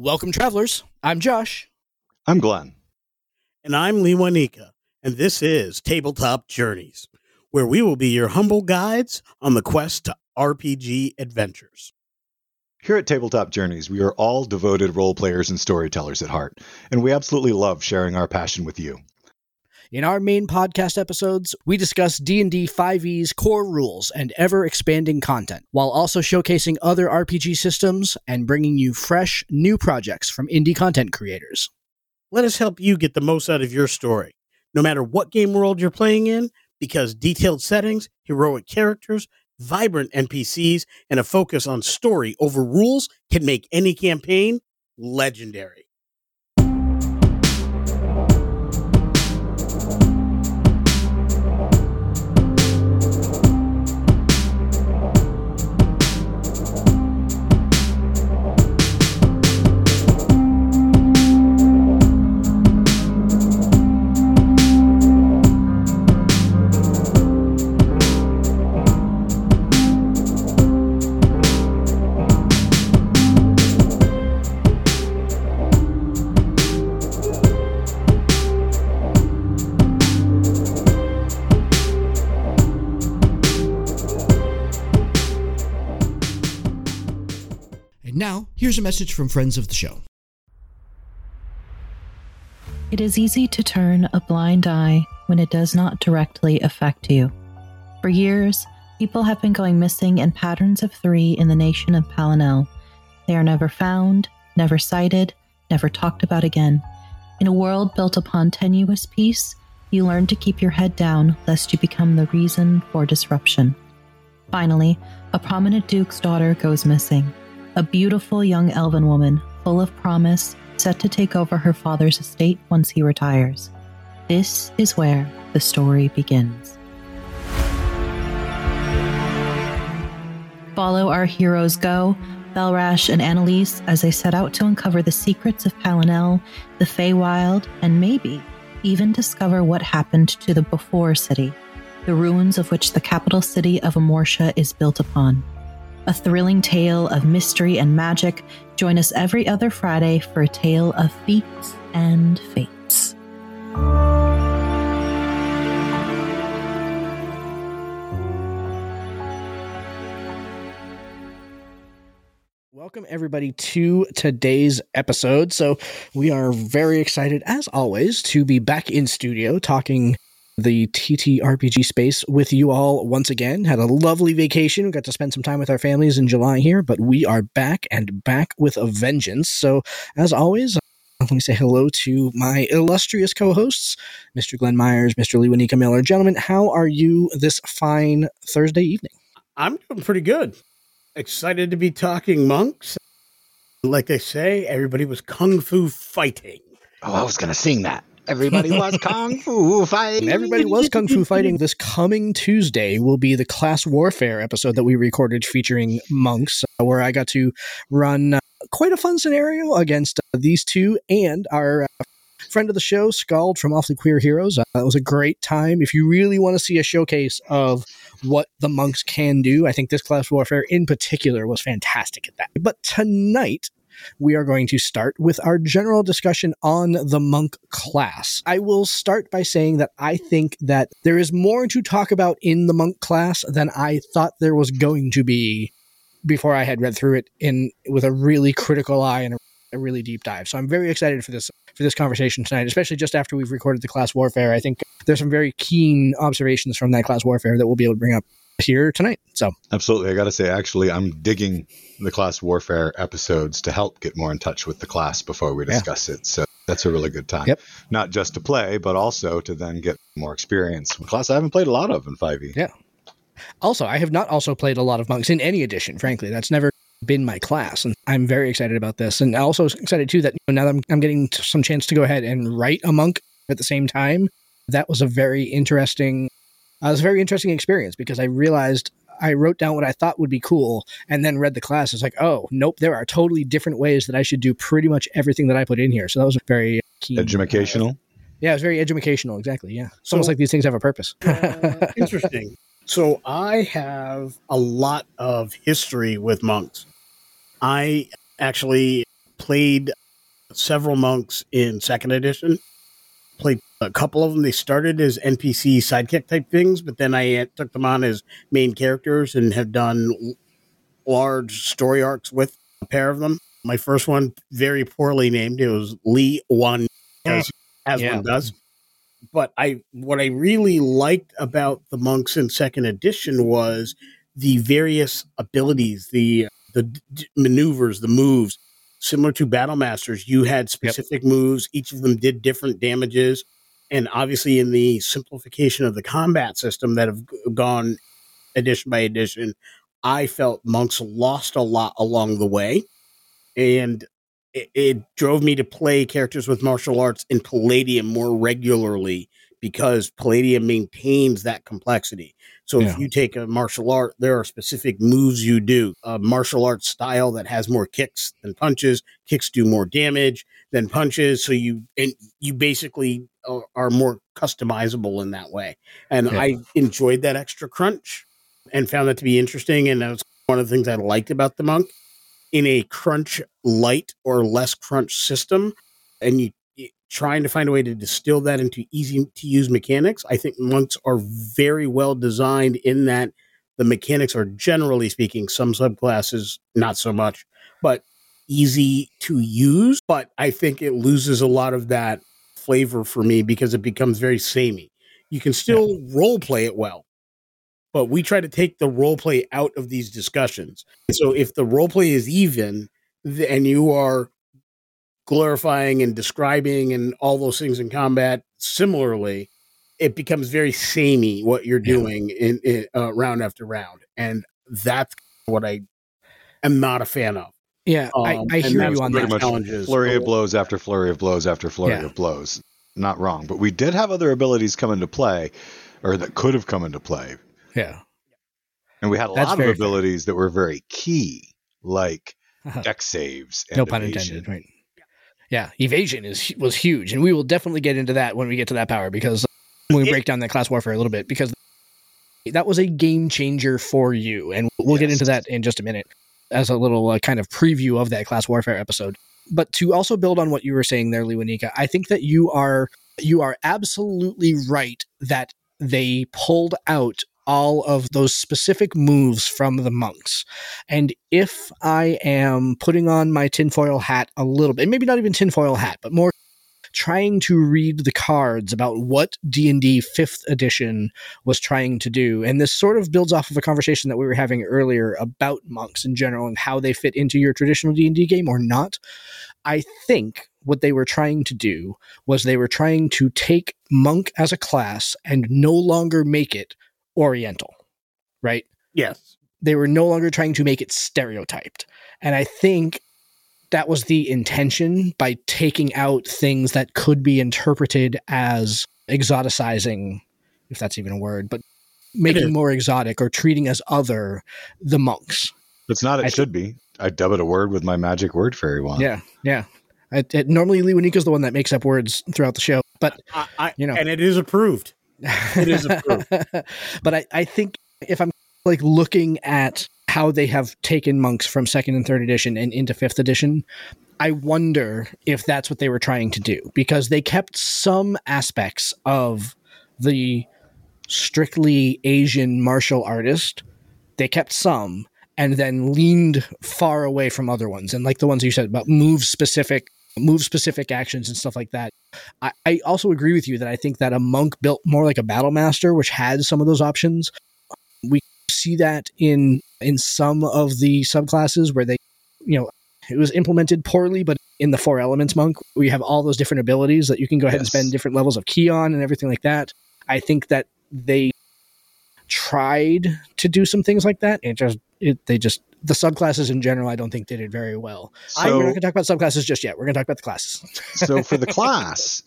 Welcome, travelers. I'm Josh. I'm Glen. And I'm Lewanika. And this is Tabletop Journeys, where we will be your humble guides on the quest to RPG adventures. Here at Tabletop Journeys, we are all devoted role players and storytellers at heart, and we absolutely love sharing our passion with you. In our main podcast episodes, we discuss D&D 5e's core rules and ever-expanding content, while also showcasing other RPG systems and bringing you fresh, new projects from indie content creators. Let us help you get the most out of your story, no matter what game world you're playing in, because detailed settings, heroic characters, vibrant NPCs, and a focus on story over rules can make any campaign legendary. A message from friends of the show. It is easy to turn a blind eye when it does not directly affect you. For years, people have been going missing in patterns of three in the nation of Palinel. They are never found, never sighted, never talked about again. In a world built upon tenuous peace, you learn to keep your head down lest you become the reason for disruption. Finally, a prominent duke's daughter goes missing. A beautiful young elven woman, full of promise, set to take over her father's estate once he retires. This is where the story begins. Follow our heroes go, Belrash and Annalise, as they set out to uncover the secrets of Palinel, the Feywild, and maybe even discover what happened to the Before City, the ruins of which the capital city of Amortia is built upon. A thrilling tale of mystery and magic. Join us every other Friday for a tale of feats and fates. Welcome, everybody, to today's episode. So, we are very excited, as always, to be back in studio talking the TTRPG space with you all once again. Had a lovely vacation. We got to spend some time with our families in July here, but we are back and back with a vengeance. So, as always, uh, let me say hello to my illustrious co hosts, Mr. Glen Myers, Mr. Lewanika Miller. Gentlemen, how are you this fine Thursday evening? I'm doing pretty good. Excited to be talking monks. Like they say, everybody was kung fu fighting. Oh, I was going to sing that. Everybody was kung fu fighting. Everybody was kung fu fighting. This coming Tuesday will be the class warfare episode that we recorded featuring monks, uh, where I got to run uh, quite a fun scenario against uh, these two and our uh, friend of the show, Scald from Awfully Queer Heroes. Uh, it was a great time. If you really want to see a showcase of what the monks can do, I think this class warfare in particular was fantastic at that. But tonight, we are going to start with our general discussion on the monk class. I will start by saying that I think that there is more to talk about in the monk class than I thought there was going to be before I had read through it in with a really critical eye and a, really deep dive. So I'm very excited for this for this conversation tonight, especially just after we've recorded the class warfare. I think there's some very keen observations from that class warfare that we'll be able to bring up here tonight. So Absolutely. I got to say, actually, I'm digging the class warfare episodes to help get more in touch with the class before we Yeah. discuss it. So that's a really good time. Yep. Not just to play, but also to then get more experience. A class I haven't played a lot of in E. 5e. Yeah. Also, I have not also played a lot of monks in any edition, frankly. That's never been my class. And I'm very excited about this. And also excited too that you know, now that I'm, I'm getting some chance to go ahead and write a monk at the same time. That was a very interesting, uh, it was a very interesting experience because I realized I wrote down what I thought would be cool and then read the class. It's like, oh, nope, there are totally different ways that I should do pretty much everything that I put in here. So that was very keen. Educational. Yeah, it was very educational. Exactly. Yeah. It's So- almost like these things have a purpose. Uh, interesting. So I have a lot of history with monks. I actually played several monks in second edition. Played a couple of them. They started as NPC sidekick type things, but then I uh, took them on as main characters and have done large story arcs with a pair of them. My first one, very poorly named. It was Lee One, as, oh, as Yeah. one does. But I, what I really liked about the monks in second edition was the various abilities, the the d- maneuvers, the moves. Similar to Battle Masters, you had specific moves. Each of them did different damages, and obviously, in the simplification of the combat system that have gone edition by edition, I felt monks lost a lot along the way, and it, it drove me to play characters with martial arts in Palladium more regularly because Palladium maintains that complexity. So Yeah. if you take a martial art, there are specific moves you do. A martial arts style that has more kicks than punches. Kicks do more damage than punches. So you and you basically are, are more customizable in that way. And Yeah. I enjoyed that extra crunch and found that to be interesting. And that was one of the things I liked about the monk in a crunch light or less crunch system. And you you- trying to find a way to distill that into easy to use mechanics. I think monks are very well designed in that the mechanics are generally speaking, some subclasses not so much, but easy to use. But I think it loses a lot of that flavor for me because it becomes very samey. You can still role play it well, but we try to take the role play out of these discussions. So if the role play is even and you are glorifying and describing and all those things in combat similarly, it becomes very samey what you're Yeah. doing in, in uh, round after round, and that's what I am not a fan of. Yeah, I, Um, I and hear you on pretty that. much challenges. flurry of blows after flurry of blows after flurry Yeah. of blows. Not wrong, but we did have other abilities come into play, or that could have come into play, Yeah. and we had a That's lot of very fair. abilities that were very key, like Uh-huh. Dex saves. And no pun intended, right? Yeah, evasion is was huge, and we will definitely get into that when we get to that power because when we It- break down that class warfare a little bit because that was a game changer for you, and we'll get into that in just a minute as a little uh, kind of preview of that class warfare episode. But to also build on what you were saying there, Lewanika, I think that you are you are absolutely right that they pulled out all of those specific moves from the monks. And if I am putting on my tinfoil hat a little bit, maybe not even tinfoil hat, but more trying to read the cards about what D&D 5th edition was trying to do. And this sort of builds off of a conversation that we were having earlier about monks in general and how they fit into your traditional D&D game or not. I think what they were trying to do was they were trying to take monk as a class and no longer make it oriental, right? Yes. they were no longer trying to make it stereotyped. And I think that was the intention by taking out things that could be interpreted as exoticizing, if that's even a word, but making more exotic or treating as other the monks. It's not. It I should be. I dub it a word with my magic word fairy wand. Yeah, yeah. I, it, normally, Lewanika's the one that makes up words throughout the show, but I, I, You know. and it is approved. It is approved. but I, I think if I'm like looking at how they have taken monks from second and third edition and into fifth edition, I wonder if that's what they were trying to do because they kept some aspects of the strictly Asian martial artist. They kept some and then leaned far away from other ones. And like the ones you said about move specific move specific actions and stuff like that. I, I also agree with you that I think that a monk built more like a battle master, which had some of those options. We see that in in some of the subclasses where they, you know, it was implemented poorly, but in the four elements monk, we have all those different abilities that you can go ahead and spend different levels of ki on and everything like that. I think that they tried to do some things like that. It just it they just the subclasses in general, I don't think did it very well. I, we're not going to talk about subclasses just yet. We're going to talk about the classes. so for the class,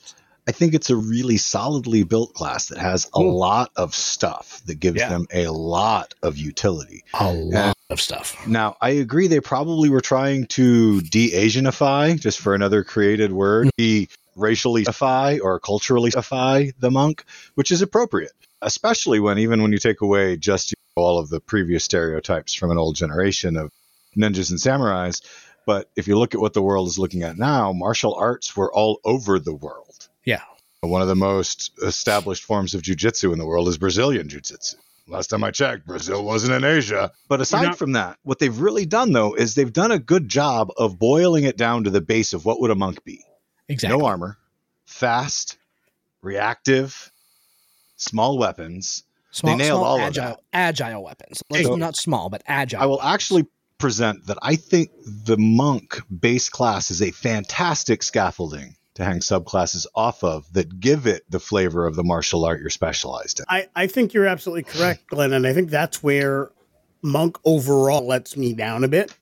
I think it's a really solidly built class that has a lot of stuff that gives Yeah. them a lot of utility. A lot of stuff. Now, I agree they probably were trying to de-Asianify, just for another created word, hmm. de raciallyify or culturallyify the monk, which is appropriate, especially when even when you take away just all of the previous stereotypes from an old generation of ninjas and samurais, But if you look at what the world is looking at now, martial arts were all over the world. Yeah. One of the most established forms of jujitsu in the world is Brazilian jiu-jitsu. Last time I checked, Brazil wasn't in Asia. But aside not- from that, what they've really done though is they've done a good job of boiling it down to the base of what would a monk be. Exactly. No armor, fast, reactive, small weapons. Small, nailed small, all of agile, that. agile weapons. Let's, So- not small, but agile. I will actually present that I think the monk base class is a fantastic scaffolding to hang subclasses off of that give it the flavor of the martial art you're specialized in. I, I think you're absolutely correct, Glen, and I think that's where Monk overall lets me down a bit.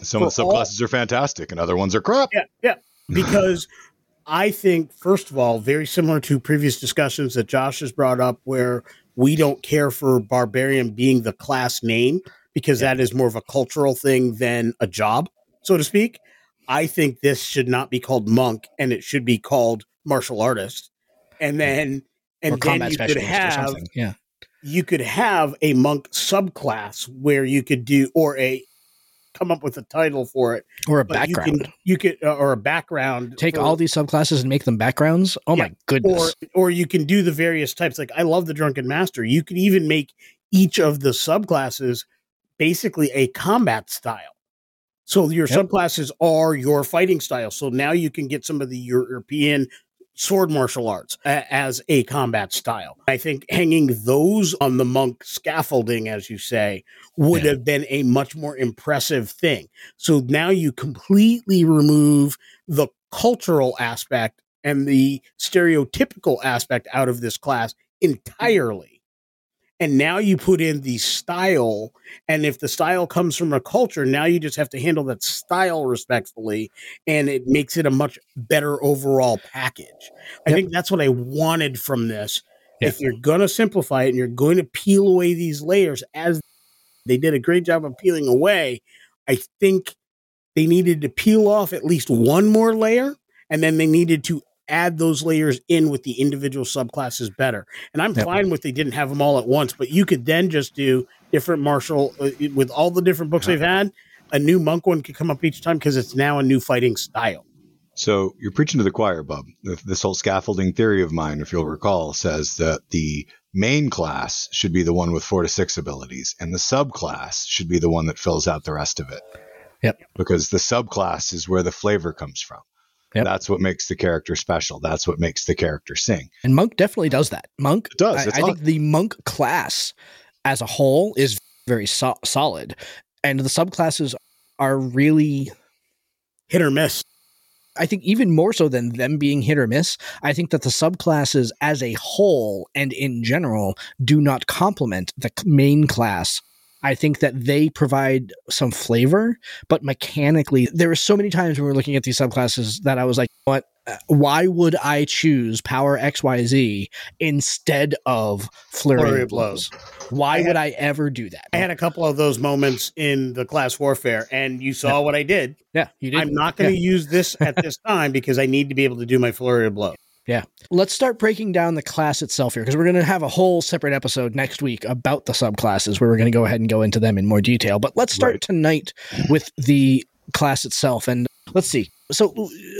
Some of the For all- subclasses are fantastic and other ones are crap. Yeah, yeah. Because I think, first of all, very similar to previous discussions that Josh has brought up, where we don't care for barbarian being the class name because that is more of a cultural thing than a job, so to speak. I think this should not be called monk and it should be called martial artist. And then and or then you could have. Yeah. you could have a monk subclass where you could do or a come up with a title for it Or a but you background. can you could uh, or a background Take for- all these subclasses and make them backgrounds. Oh Yeah. my goodness. or or you can do the various types like i love the drunken master you could even make each of the subclasses basically a combat style so your Yep. subclasses are your fighting style so now you can get some of the european sword martial arts a- as a combat style i think hanging those on the monk scaffolding as you say would Yeah. have been a much more impressive thing so now you completely remove the cultural aspect and the stereotypical aspect out of this class entirely. And now you put in the style. And if the style comes from a culture, now you just have to handle that style respectfully. And it makes it a much better overall package. I Yep. think that's what I wanted from this. If you're going to simplify it and you're going to peel away these layers, as they did a great job of peeling away, I think they needed to peel off at least one more layer and then they needed to add those layers in with the individual subclasses better. And I'm Yep. fine with they didn't have them all at once, but you could then just do different martial uh, with all the different books they've had. A new monk one could come up each time because it's now a new fighting style. So you're preaching to the choir, Bub. This whole scaffolding theory of mine, if you'll recall, says that the main class should be the one with four to six abilities, and the subclass should be the one that fills out the rest of it. Yep. Because the subclass is where the flavor comes from. Yep. That's what makes the character special. That's what makes the character sing. And Monk definitely does that. Monk It does. I, I think the monk class as a whole is very so- solid, and the subclasses are really. Hit or miss. I think even more so than them being hit or miss, I think that the subclasses as a whole and in general do not complement the main class. I think that they provide some flavor, but mechanically, there were so many times when we were looking at these subclasses that I was like, what? Uh, Why would I choose power XYZ instead of flurry, Flurry of blows. blows? Why had- would I ever do that? I had a couple of those moments in the class warfare, and you saw what I did. yeah, you did. I'm not going to use this at this time because I need to be able to do my flurry of blow. Let's start breaking down the class itself here because we're going to have a whole separate episode next week about the subclasses where we're going to go ahead and go into them in more detail. But let's start Right. tonight with the class itself. And let's see. So,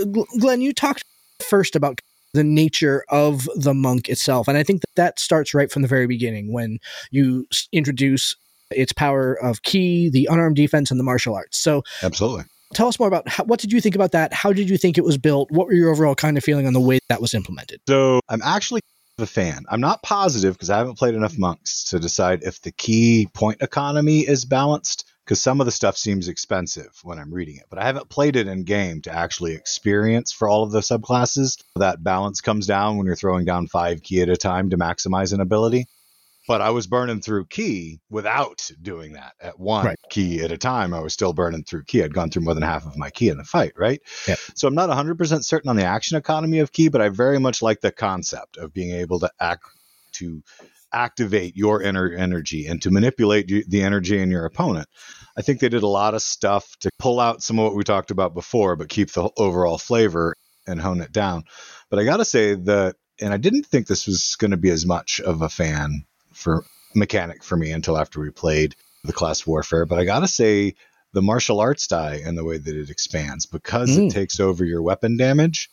uh, Glen, you talked first about the nature of the monk itself. And I think that that starts right from the very beginning when you introduce its power of ki, the unarmed defense, and the martial arts. So, Absolutely. Tell us more about how, what did you think about that? How did you think it was built? What were your overall kind of feeling on the way that was implemented? So I'm actually a fan. I'm not positive because I haven't played enough monks to decide if the ki point economy is balanced. Because some of the stuff seems expensive when I'm reading it, but I haven't played it in game to actually experience for all of the subclasses. That balance comes down when you're throwing down five ki at a time to maximize an ability. But I was burning through ki without doing that at one Right. ki at a time. I was still burning through ki. I'd gone through more than half of my ki in the fight, right? So I'm not 100% certain on the action economy of ki, but I very much like the concept of being able to act to activate your inner energy and to manipulate the energy in your opponent. I think they did a lot of stuff to pull out some of what we talked about before, but keep the overall flavor and hone it down. But I got to say that, and I didn't think this was going to be as much of a fan for mechanic for me until after we played the class warfare. But I got to say, the martial arts die and the way that it expands because Mm. it takes over your weapon damage,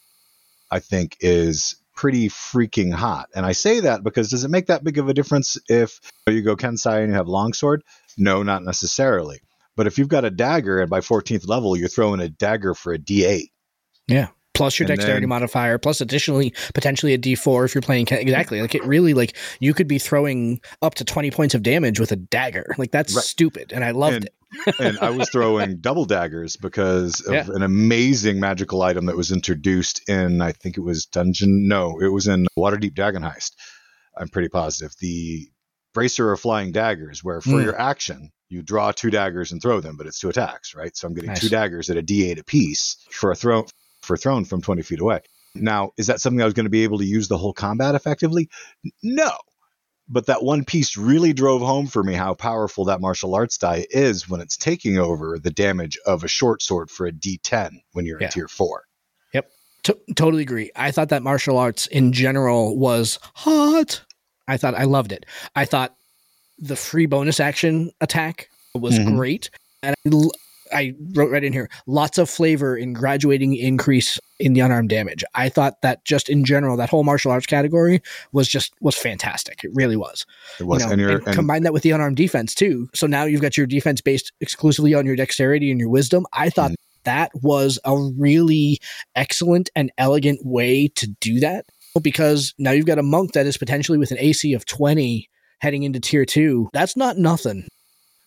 I think is pretty freaking hot. And I say that because does it make that big of a difference if you go Kensei and you have longsword? No, not necessarily. But if you've got a dagger and by 14th level you're throwing a dagger for a D8, Yeah. Plus your And dexterity then- modifier, plus additionally potentially a D4 if you're playing exactly like it really like you could be throwing up to 20 points of damage with a dagger. Like that's Right. stupid and I loved And- it. and I was throwing double daggers because of Yeah. an amazing magical item that was introduced in I think it was Dungeon no, it was in Waterdeep Dragon Heist. I'm pretty positive. The bracer of flying daggers, where for Mm. your action you draw two daggers and throw them, but it's two attacks, right? So I'm getting Nice. two daggers at a D8 apiece for a throw for thrown from 20 feet away. Now, is that something I was going to be able to use the whole combat effectively? No. But that one piece really drove home for me how powerful that martial arts die is when it's taking over the damage of a short sword for a D10 when you're Yeah. in tier four. T- totally agree. I thought that martial arts in general was hot. I thought I loved it. I thought the free bonus action attack was Mhm. great. And I, I wrote right in here lots of flavor in graduating increase in the unarmed damage. I thought that just in general, that whole martial arts category was just was fantastic. It really was. It was, you know, and you're, and and combine that with the unarmed defense too. So now you've got your defense based exclusively on your dexterity and your wisdom. I thought Mm. that was a really excellent and elegant way to do that because now you've got a monk that is potentially with an AC of 20 heading into tier two. That's not nothing.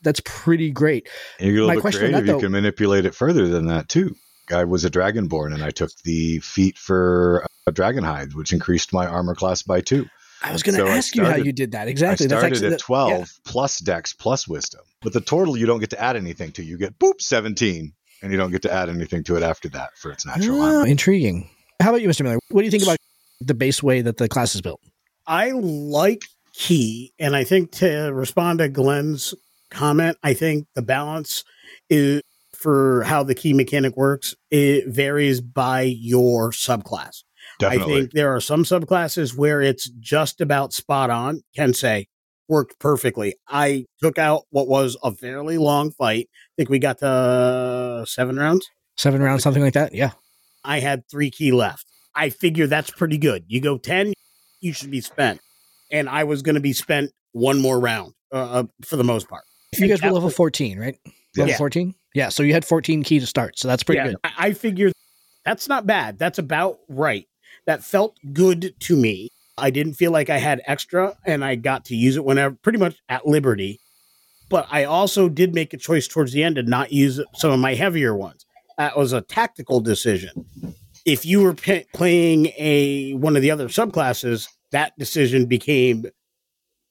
That's pretty great. you get a my bit question on that, creative. you can manipulate it further than that too. I was a dragonborn, and I took the feat for a dragon hide, which increased my armor class by two. I was going to So I ask you how you did that. Exactly. I started actually- at that- 12 yeah. plus dex plus wisdom. But the total you don't get to add anything to. You get boop 17 and you don't get to add anything to it after that for its natural Ah, armor. intriguing. How about you, Mr. Miller? What do you think about the base way that the class is built? I like ki, and I think to respond to Glen's comment, I think the balance is for how the ki mechanic works. It varies by your subclass. I think there are some subclasses where it's just about spot on. Can say worked perfectly. I took out what was a fairly long fight. I think we got to seven rounds. Seven rounds, something like that? Yeah. I had three ki left. I figure that's pretty good. You go 10, you should be spent. And I was going to be spent one more round uh, uh, for the most part. You guys were level was- 14, right? Level Yeah. 14? Yeah. So you had 14 ki to start. So that's pretty Yeah, good. I, I figure that's not bad. That's about right. That felt good to me. I didn't feel like I had extra and I got to use it whenever, pretty much at liberty. But I also did make a choice towards the end to not use some of my heavier ones. That was a tactical decision. If you were p- playing a one of the other subclasses, that decision became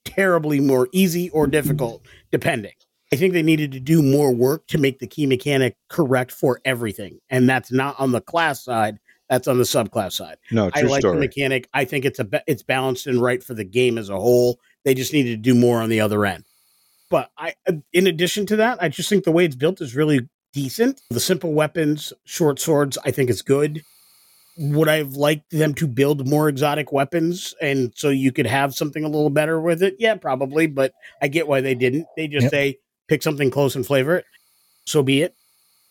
terribly more easy or difficult, depending. I think they needed to do more work to make the ki mechanic correct for everything. And that's not on the class side, that's on the subclass side. no, I like story. the mechanic. I think it's a it's balanced and right for the game as a whole. They just needed to do more on the other end. But I uh, in addition to that, I just think the way it's built is really decent. The simple weapons, short swords, I think is good. Would I've liked them to build more exotic weapons and so you could have something a little better with it? Yeah, probably, but I get why they didn't. They just Yep. say pick something close and flavor it. So be it.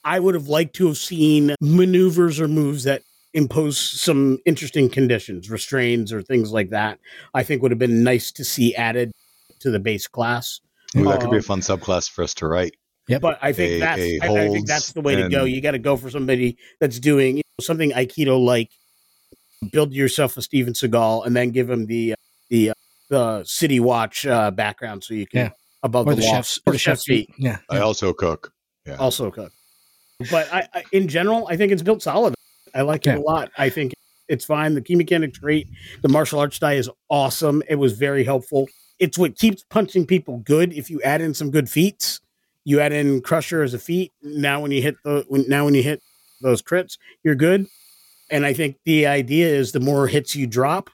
I would have liked to have seen maneuvers or moves that impose some interesting conditions, restraints or things like that. I think would have been nice to see added to the base class. Ooh, that could be a Um, fun subclass for us to write. But I think A- that's a I, I think that's the way to go. You got to go for somebody that's doing you know, something Aikido like. Build yourself a Steven Seagal and then give him the the uh, the City Watch uh, background so you can Yeah. above Or the, the chef's, or the chef's feat. Yeah. I also cook. Yeah, also cook. But I, I, in general, I think it's built solid. I like it a lot. I think it's fine. The ki mechanic's great. The martial arts die is awesome. It was very helpful. It's what keeps punching people good. If you add in some good feats, you add in Crusher as a feat. Now when you hit the when, now when you hit those crits, you're good. And I think the idea is the more hits you drop,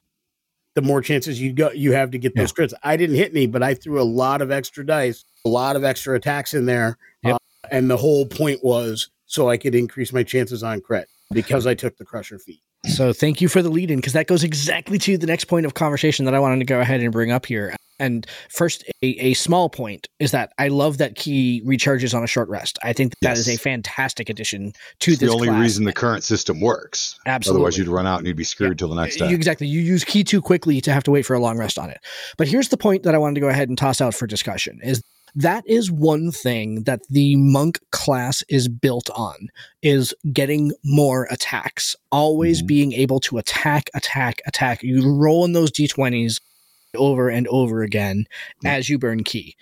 the more chances you go you have to get those crits. I didn't hit any, but I threw a lot of extra dice, a lot of extra attacks in there. Yep. Uh, and the whole point was so I could increase my chances on crit because I took the crusher feat. So thank you for the lead in because that goes exactly to the next point of conversation that I wanted to go ahead and bring up here. And first, a, a small point is that I love that Ki recharges on a short rest. I think that, yes. that is a fantastic addition to it's this. The only class. reason the current system works. Absolutely. Otherwise, you'd run out and you'd be screwed yeah. till the next day. Exactly. You use Ki too quickly to have to wait for a long rest on it. But here's the point that I wanted to go ahead and toss out for discussion: is that is one thing that the monk class is built on is getting more attacks always mm-hmm. being able to attack attack attack you roll in those d20s over and over again mm-hmm. as you burn ki.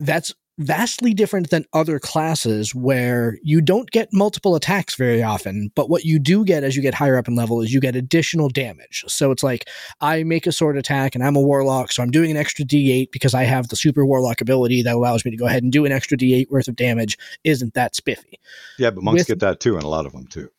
that's vastly different than other classes where you don't get multiple attacks very often, but what you do get as you get higher up in level is you get additional damage. So it's like I make a sword attack and I'm a warlock, so I'm doing an extra d8 because I have the super warlock ability that allows me to go ahead and do an extra d8 worth of damage. Isn't that spiffy? Yeah, but monks With, get that too, and a lot of them too.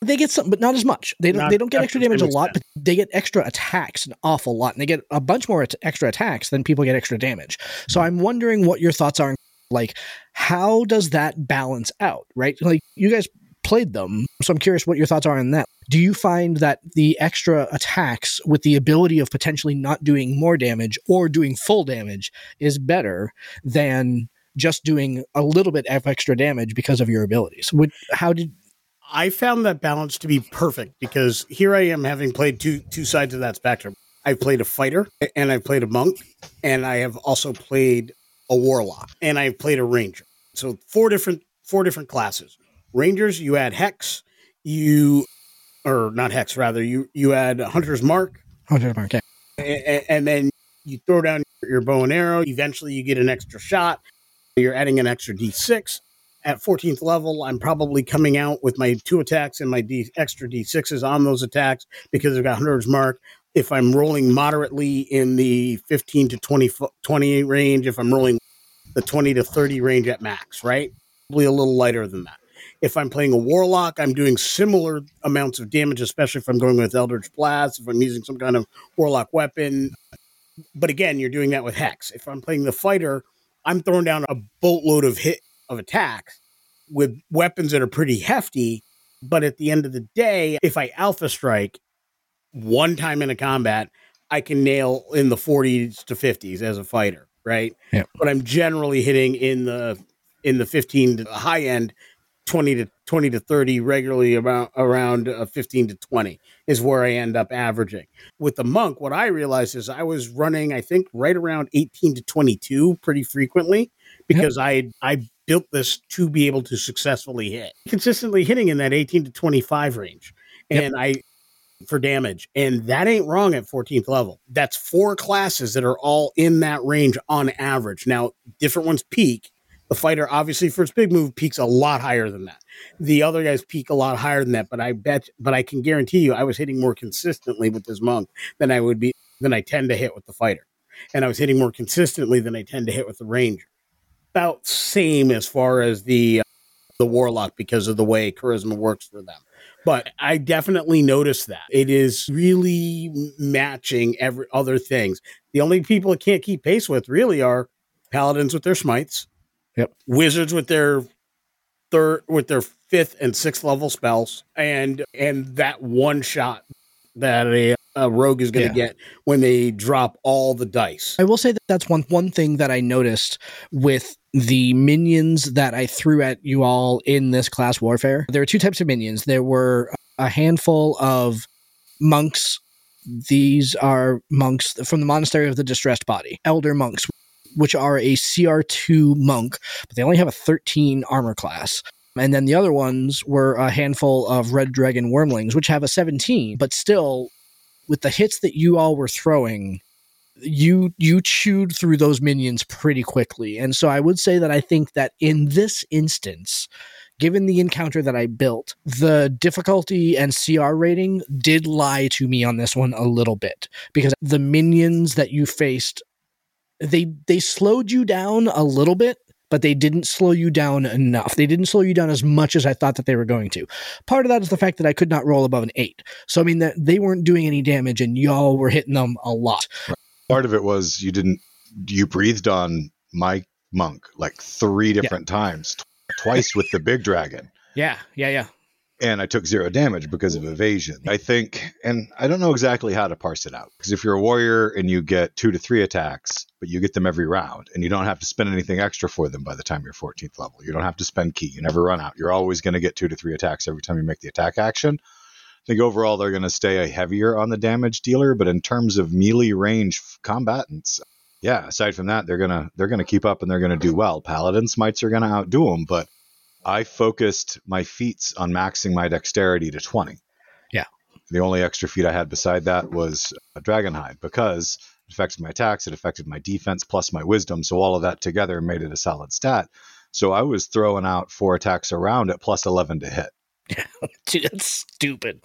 They get some, but not as much. They don't. Not they don't get extra damage a lot, but they get extra attacks an awful lot, and they get a bunch more at- extra attacks than people get extra damage. So I'm wondering what your thoughts are. Like, how does that balance out? Right? Like, you guys played them, so I'm curious what your thoughts are on that. Do you find that the extra attacks with the ability of potentially not doing more damage or doing full damage is better than just doing a little bit of extra damage because of your abilities? Would how did I found that balance to be perfect because here I am having played two two sides of that spectrum. I've played a fighter and I've played a monk and I have also played a warlock and I've played a ranger. So four different four different classes. Rangers, you add hex, you or not hex rather, you you add hunter's mark. Hunter's mark, yeah. And, and then you throw down your bow and arrow. Eventually, you get an extra shot. You're adding an extra d6 at 14th level, I'm probably coming out with my two attacks and my D, extra D6s on those attacks because I've got Hunter's Mark. If I'm rolling moderately in the 15 to 20, 28 range, if I'm rolling the 20 to 30 range at max, right? Probably a little lighter than that. If I'm playing a Warlock, I'm doing similar amounts of damage, especially if I'm going with Eldritch Blast, if I'm using some kind of Warlock weapon. But again, you're doing that with Hex. If I'm playing the Fighter, I'm throwing down a boatload of hit of attacks with weapons that are pretty hefty. But at the end of the day, if I alpha strike one time in a combat, I can nail in the 40s to 50s as a fighter, right? Yeah. But I'm generally hitting in the in the 15 to the high end 20 to 20 to 30 regularly around around uh, 15 to 20 is where I end up averaging. With the monk, what I realized is I was running I think right around 18 to 22 pretty frequently because yep. I I built this to be able to successfully hit. Consistently hitting in that 18 to 25 range. And yep. I for damage. And that ain't wrong at 14th level. That's four classes that are all in that range on average. Now, different ones peak. The fighter, obviously, for its big move, peaks a lot higher than that. The other guys peak a lot higher than that. But I bet, but I can guarantee you, I was hitting more consistently with this monk than I would be, than I tend to hit with the fighter. And I was hitting more consistently than I tend to hit with the ranger about same as far as the uh, the warlock because of the way charisma works for them. But I definitely noticed that it is really matching every other things. The only people it can't keep pace with really are paladins with their smites, yep, wizards with their third with their fifth and sixth level spells, and and that one shot that a a rogue is going to yeah. get when they drop all the dice. I will say that that's one one thing that I noticed with the minions that I threw at you all in this class warfare. There were two types of minions. There were a handful of monks. These are monks from the Monastery of the Distressed Body, elder monks, which are a CR2 monk, but they only have a 13 armor class. And then the other ones were a handful of Red Dragon wyrmlings, which have a 17, but still with the hits that you all were throwing, you you chewed through those minions pretty quickly. And so I would say that I think that in this instance, given the encounter that I built, the difficulty and CR rating did lie to me on this one a little bit because the minions that you faced they they slowed you down a little bit but they didn't slow you down enough. They didn't slow you down as much as I thought that they were going to. Part of that is the fact that I could not roll above an eight. So I mean that they weren't doing any damage and y'all were hitting them a lot. Part of it was you didn't you breathed on my monk like three different yeah. times, twice with the big dragon. Yeah, yeah, yeah. And I took zero damage because of evasion. I think, and I don't know exactly how to parse it out because if you're a warrior and you get two to three attacks, but you get them every round and you don't have to spend anything extra for them by the time you're 14th level, you don't have to spend ki, you never run out. You're always going to get two to three attacks every time you make the attack action. I think overall they're going to stay heavier on the damage dealer, but in terms of melee range combatants, yeah, aside from that, they're gonna they're gonna keep up and they're gonna do well. Paladin smites are gonna outdo them, but I focused my feats on maxing my dexterity to 20. Yeah. The only extra feat I had beside that was a Dragonhide because it affected my attacks, it affected my defense plus my wisdom. So all of that together made it a solid stat. So I was throwing out four attacks around at plus 11 to hit. Dude, that's stupid.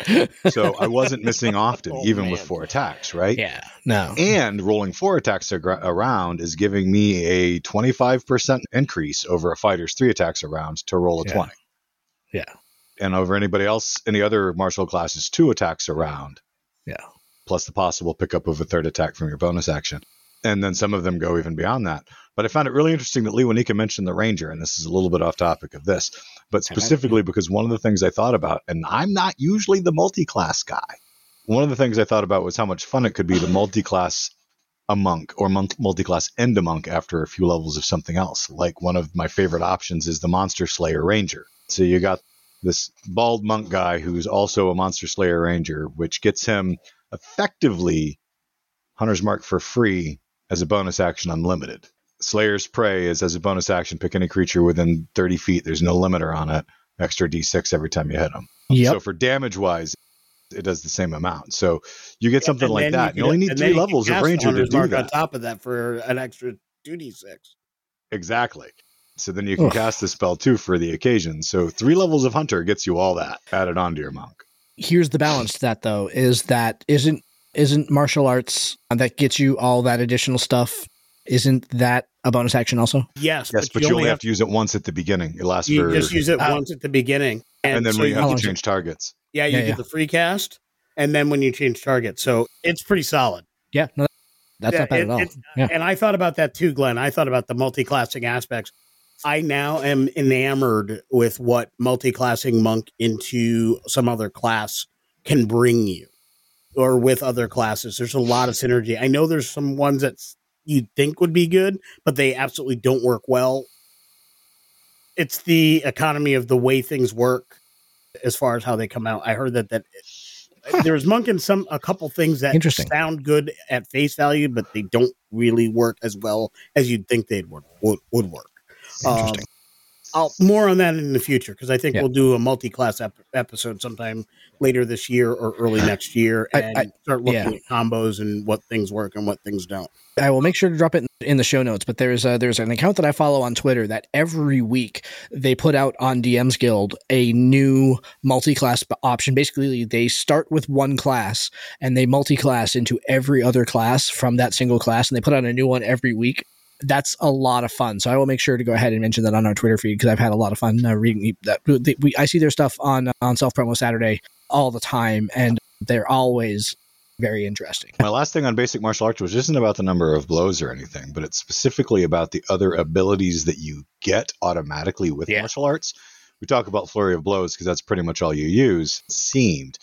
So I wasn't missing often, Oh, even man. with four attacks, right? yeah, no. And rolling four attacks ag- around is giving me a 25% increase over a fighter's three attacks around to roll a Yeah. 20. Yeah. And over anybody else, any other martial classes, two attacks around. Yeah. Plus the possible pickup of a third attack from your bonus action. And then some of them go even beyond that. But I found it really interesting that Lewanika mentioned the Ranger, and this is a little bit off topic of this, but specifically because one of the things I thought about, and I'm not usually the multi class guy, one of the things I thought about was how much fun it could be to multi class a monk or multi class and a monk after a few levels of something else. Like one of my favorite options is the Monster Slayer Ranger. So you got this bald monk guy who's also a Monster Slayer Ranger, which gets him effectively Hunter's Mark for free as a bonus action unlimited. Slayer's Prey is as a bonus action, pick any creature within 30 feet. There's no limiter on it. Extra d6 every time you hit them. Yep. So for damage wise, it does the same amount. So you get something like that. You, could- only need three levels of Ranger to do Mark that. on top of that for an extra 2d6. Exactly. So then you can Ugh. cast the spell too for the occasion. So three levels of Hunter gets you all that added onto your monk. Here's the balance to that though, is that isn't isn't martial arts that gets you all that additional stuff? Isn't that a bonus action also? Yes, Yes, but, you only have to use it once at the beginning. It lasts you for just use it Oh. once at the beginning, and then so when you you- have to is it? change targets. yeah, you Yeah, get yeah. the free cast, and then when you change targets, so it's pretty solid. Yeah, no, that's Yeah, not bad it- at all. Yeah. And I thought about that too, Glen. I thought about the multi-classing aspects. I now am enamored with what multi-classing monk into some other class can bring you, or with other classes. There's a lot of synergy. I know there's some ones that you think would be good, but they absolutely don't work well. It's the economy of the way things work, as far as how they come out. I heard that that there's monk and some a couple things that Interesting. sound good at face value, but they don't really work as well as you'd think they'd work, would, would work. Interesting. Um, I'll more on that in the future because I think Yeah. we'll do a multi-class ep- episode sometime later this year or early next year and I- start looking yeah. at combos and what things work and what things don't. I will make sure to drop it in the show notes. But there's a, there's an account that I follow on Twitter that every week they put out on DM's Guild a new multi-class option. Basically, they start with one class and they multi-class into every other class from that single class, and they put out a new one every week. That's a lot of fun. So I will make sure to go ahead and mention that on our Twitter feed because I've had a lot of fun uh, reading that. We, we, I see their stuff on on Self Promo Saturday all the time, and they're always very interesting. My last thing on basic martial arts was isn't about the number of blows or anything, but it's specifically about the other abilities that you get automatically with Yeah. martial arts. We talk about flurry of blows because that's pretty much all you use, it seemed.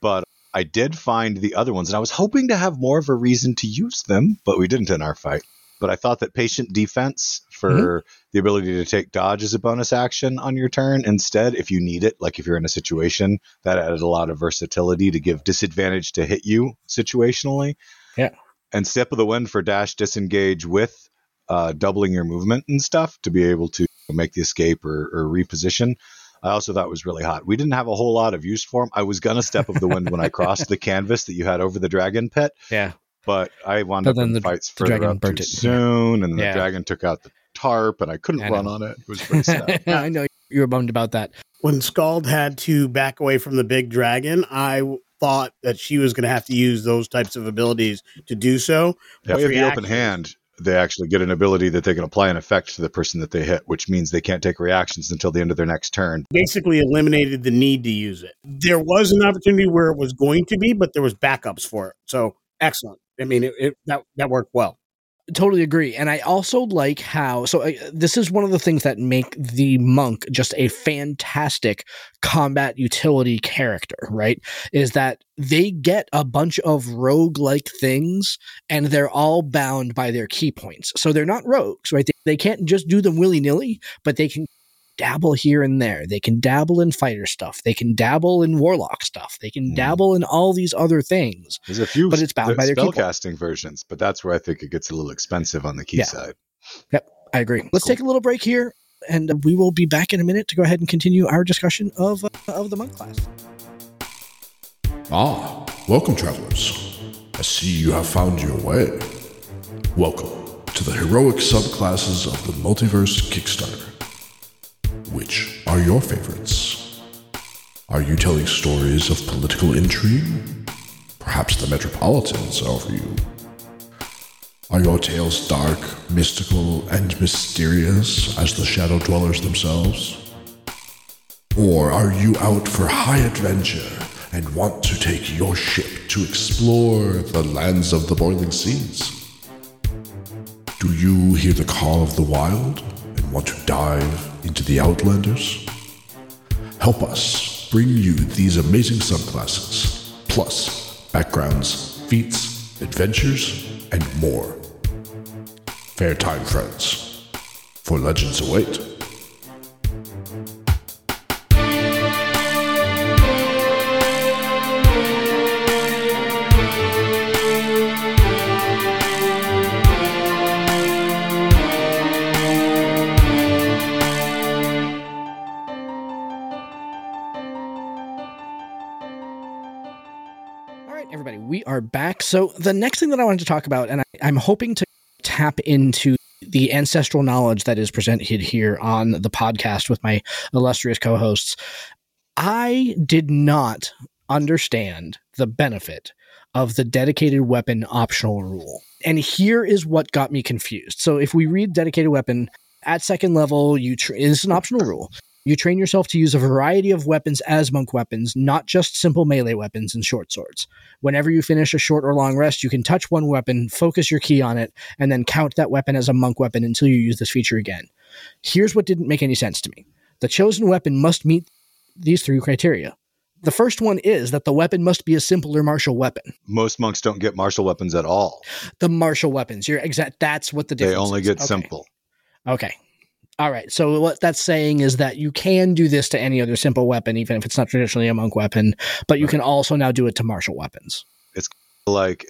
But I did find the other ones, and I was hoping to have more of a reason to use them, but we didn't in our fight. But I thought that patient defense for the ability to take dodge as a bonus action on your turn instead, if you need it, like if you're in a situation that added a lot of versatility to give disadvantage to hit you situationally. Yeah. And step of the wind for dash disengage with uh, doubling your movement and stuff to be able to make the escape or, or reposition. I also thought was really hot. We didn't have a whole lot of use for them. I was gonna step of the wind when I crossed the canvas that you had over the dragon pit, Yeah. But I wound But up in the- fights the further dragon up too it. soon, and Yeah. the dragon took out the tarp, and I couldn't I run on it. It was pretty sad. I know you were bummed about that. When Scald had to back away from the big dragon, I thought that she was going to have to use those types of abilities to do so. Yeah, if you the open hand, they actually get an ability that they can apply an effect to the person that they hit, which means they can't take reactions until the end of their next turn. basically eliminated the need to use it. There was an opportunity where it was going to be, but there was backups for it. So excellent. I mean, it, it that that worked well. totally agree. And i also like how so uh, this is one of the things that make the monk just a fantastic combat utility character right? Is that they get a bunch of rogue like things and they're all bound by their ki points. So they're not rogues right? They, they can't just do them willy-nilly but they can dabble here and there. They can dabble in fighter stuff. They can dabble in warlock stuff. They can mm. dabble in all these other things. There's a few, but it's bound by their spellcasting versions. But that's where I think it gets a little expensive on the ki yeah. side. Yep, I agree. Let's cool. take a little break here, and we will be back in a minute to go ahead and continue our discussion of uh, of the monk class. Ah, welcome, travelers. I see you have found your way. Welcome to the heroic subclasses of the Multiverse Kickstarter. Which are your favorites? Are you telling stories of political intrigue? Perhaps the Metropolitans are for you. Are your tales dark, mystical, and mysterious as the Shadow Dwellers themselves? Or are you out for high adventure and want to take your ship to explore the lands of the boiling seas? Do you hear the call of the wild and want to dive into the Outlanders? Help us bring you these amazing subclasses, plus backgrounds, feats, adventures, and more. Fair time, friends, for legends await. Are back. So the next thing that I wanted to talk about, and I, I'm hoping to tap into the ancestral knowledge that is presented here on the podcast with my illustrious co-hosts. I did not understand the benefit of the dedicated weapon optional rule. And here is what got me confused. So if we read dedicated weapon at second level, you tr- it's an optional rule. You train yourself to use a variety of weapons as monk weapons, not just simple melee weapons and short swords. Whenever you finish a short or long rest, you can touch one weapon, focus your ki on it, and then count that weapon as a monk weapon until you use this feature again. Here's what didn't make any sense to me the chosen weapon must meet these three criteria. The first one is that the weapon must be a simpler martial weapon. Most monks don't get martial weapons at all. The martial weapons, you're exact. That's what the difference. Is. They only is. get okay. simple. Okay, all right. So what that's saying is that you can do this to any other simple weapon, even if it's not traditionally a monk weapon, but you right. can also now do it to martial weapons. It's like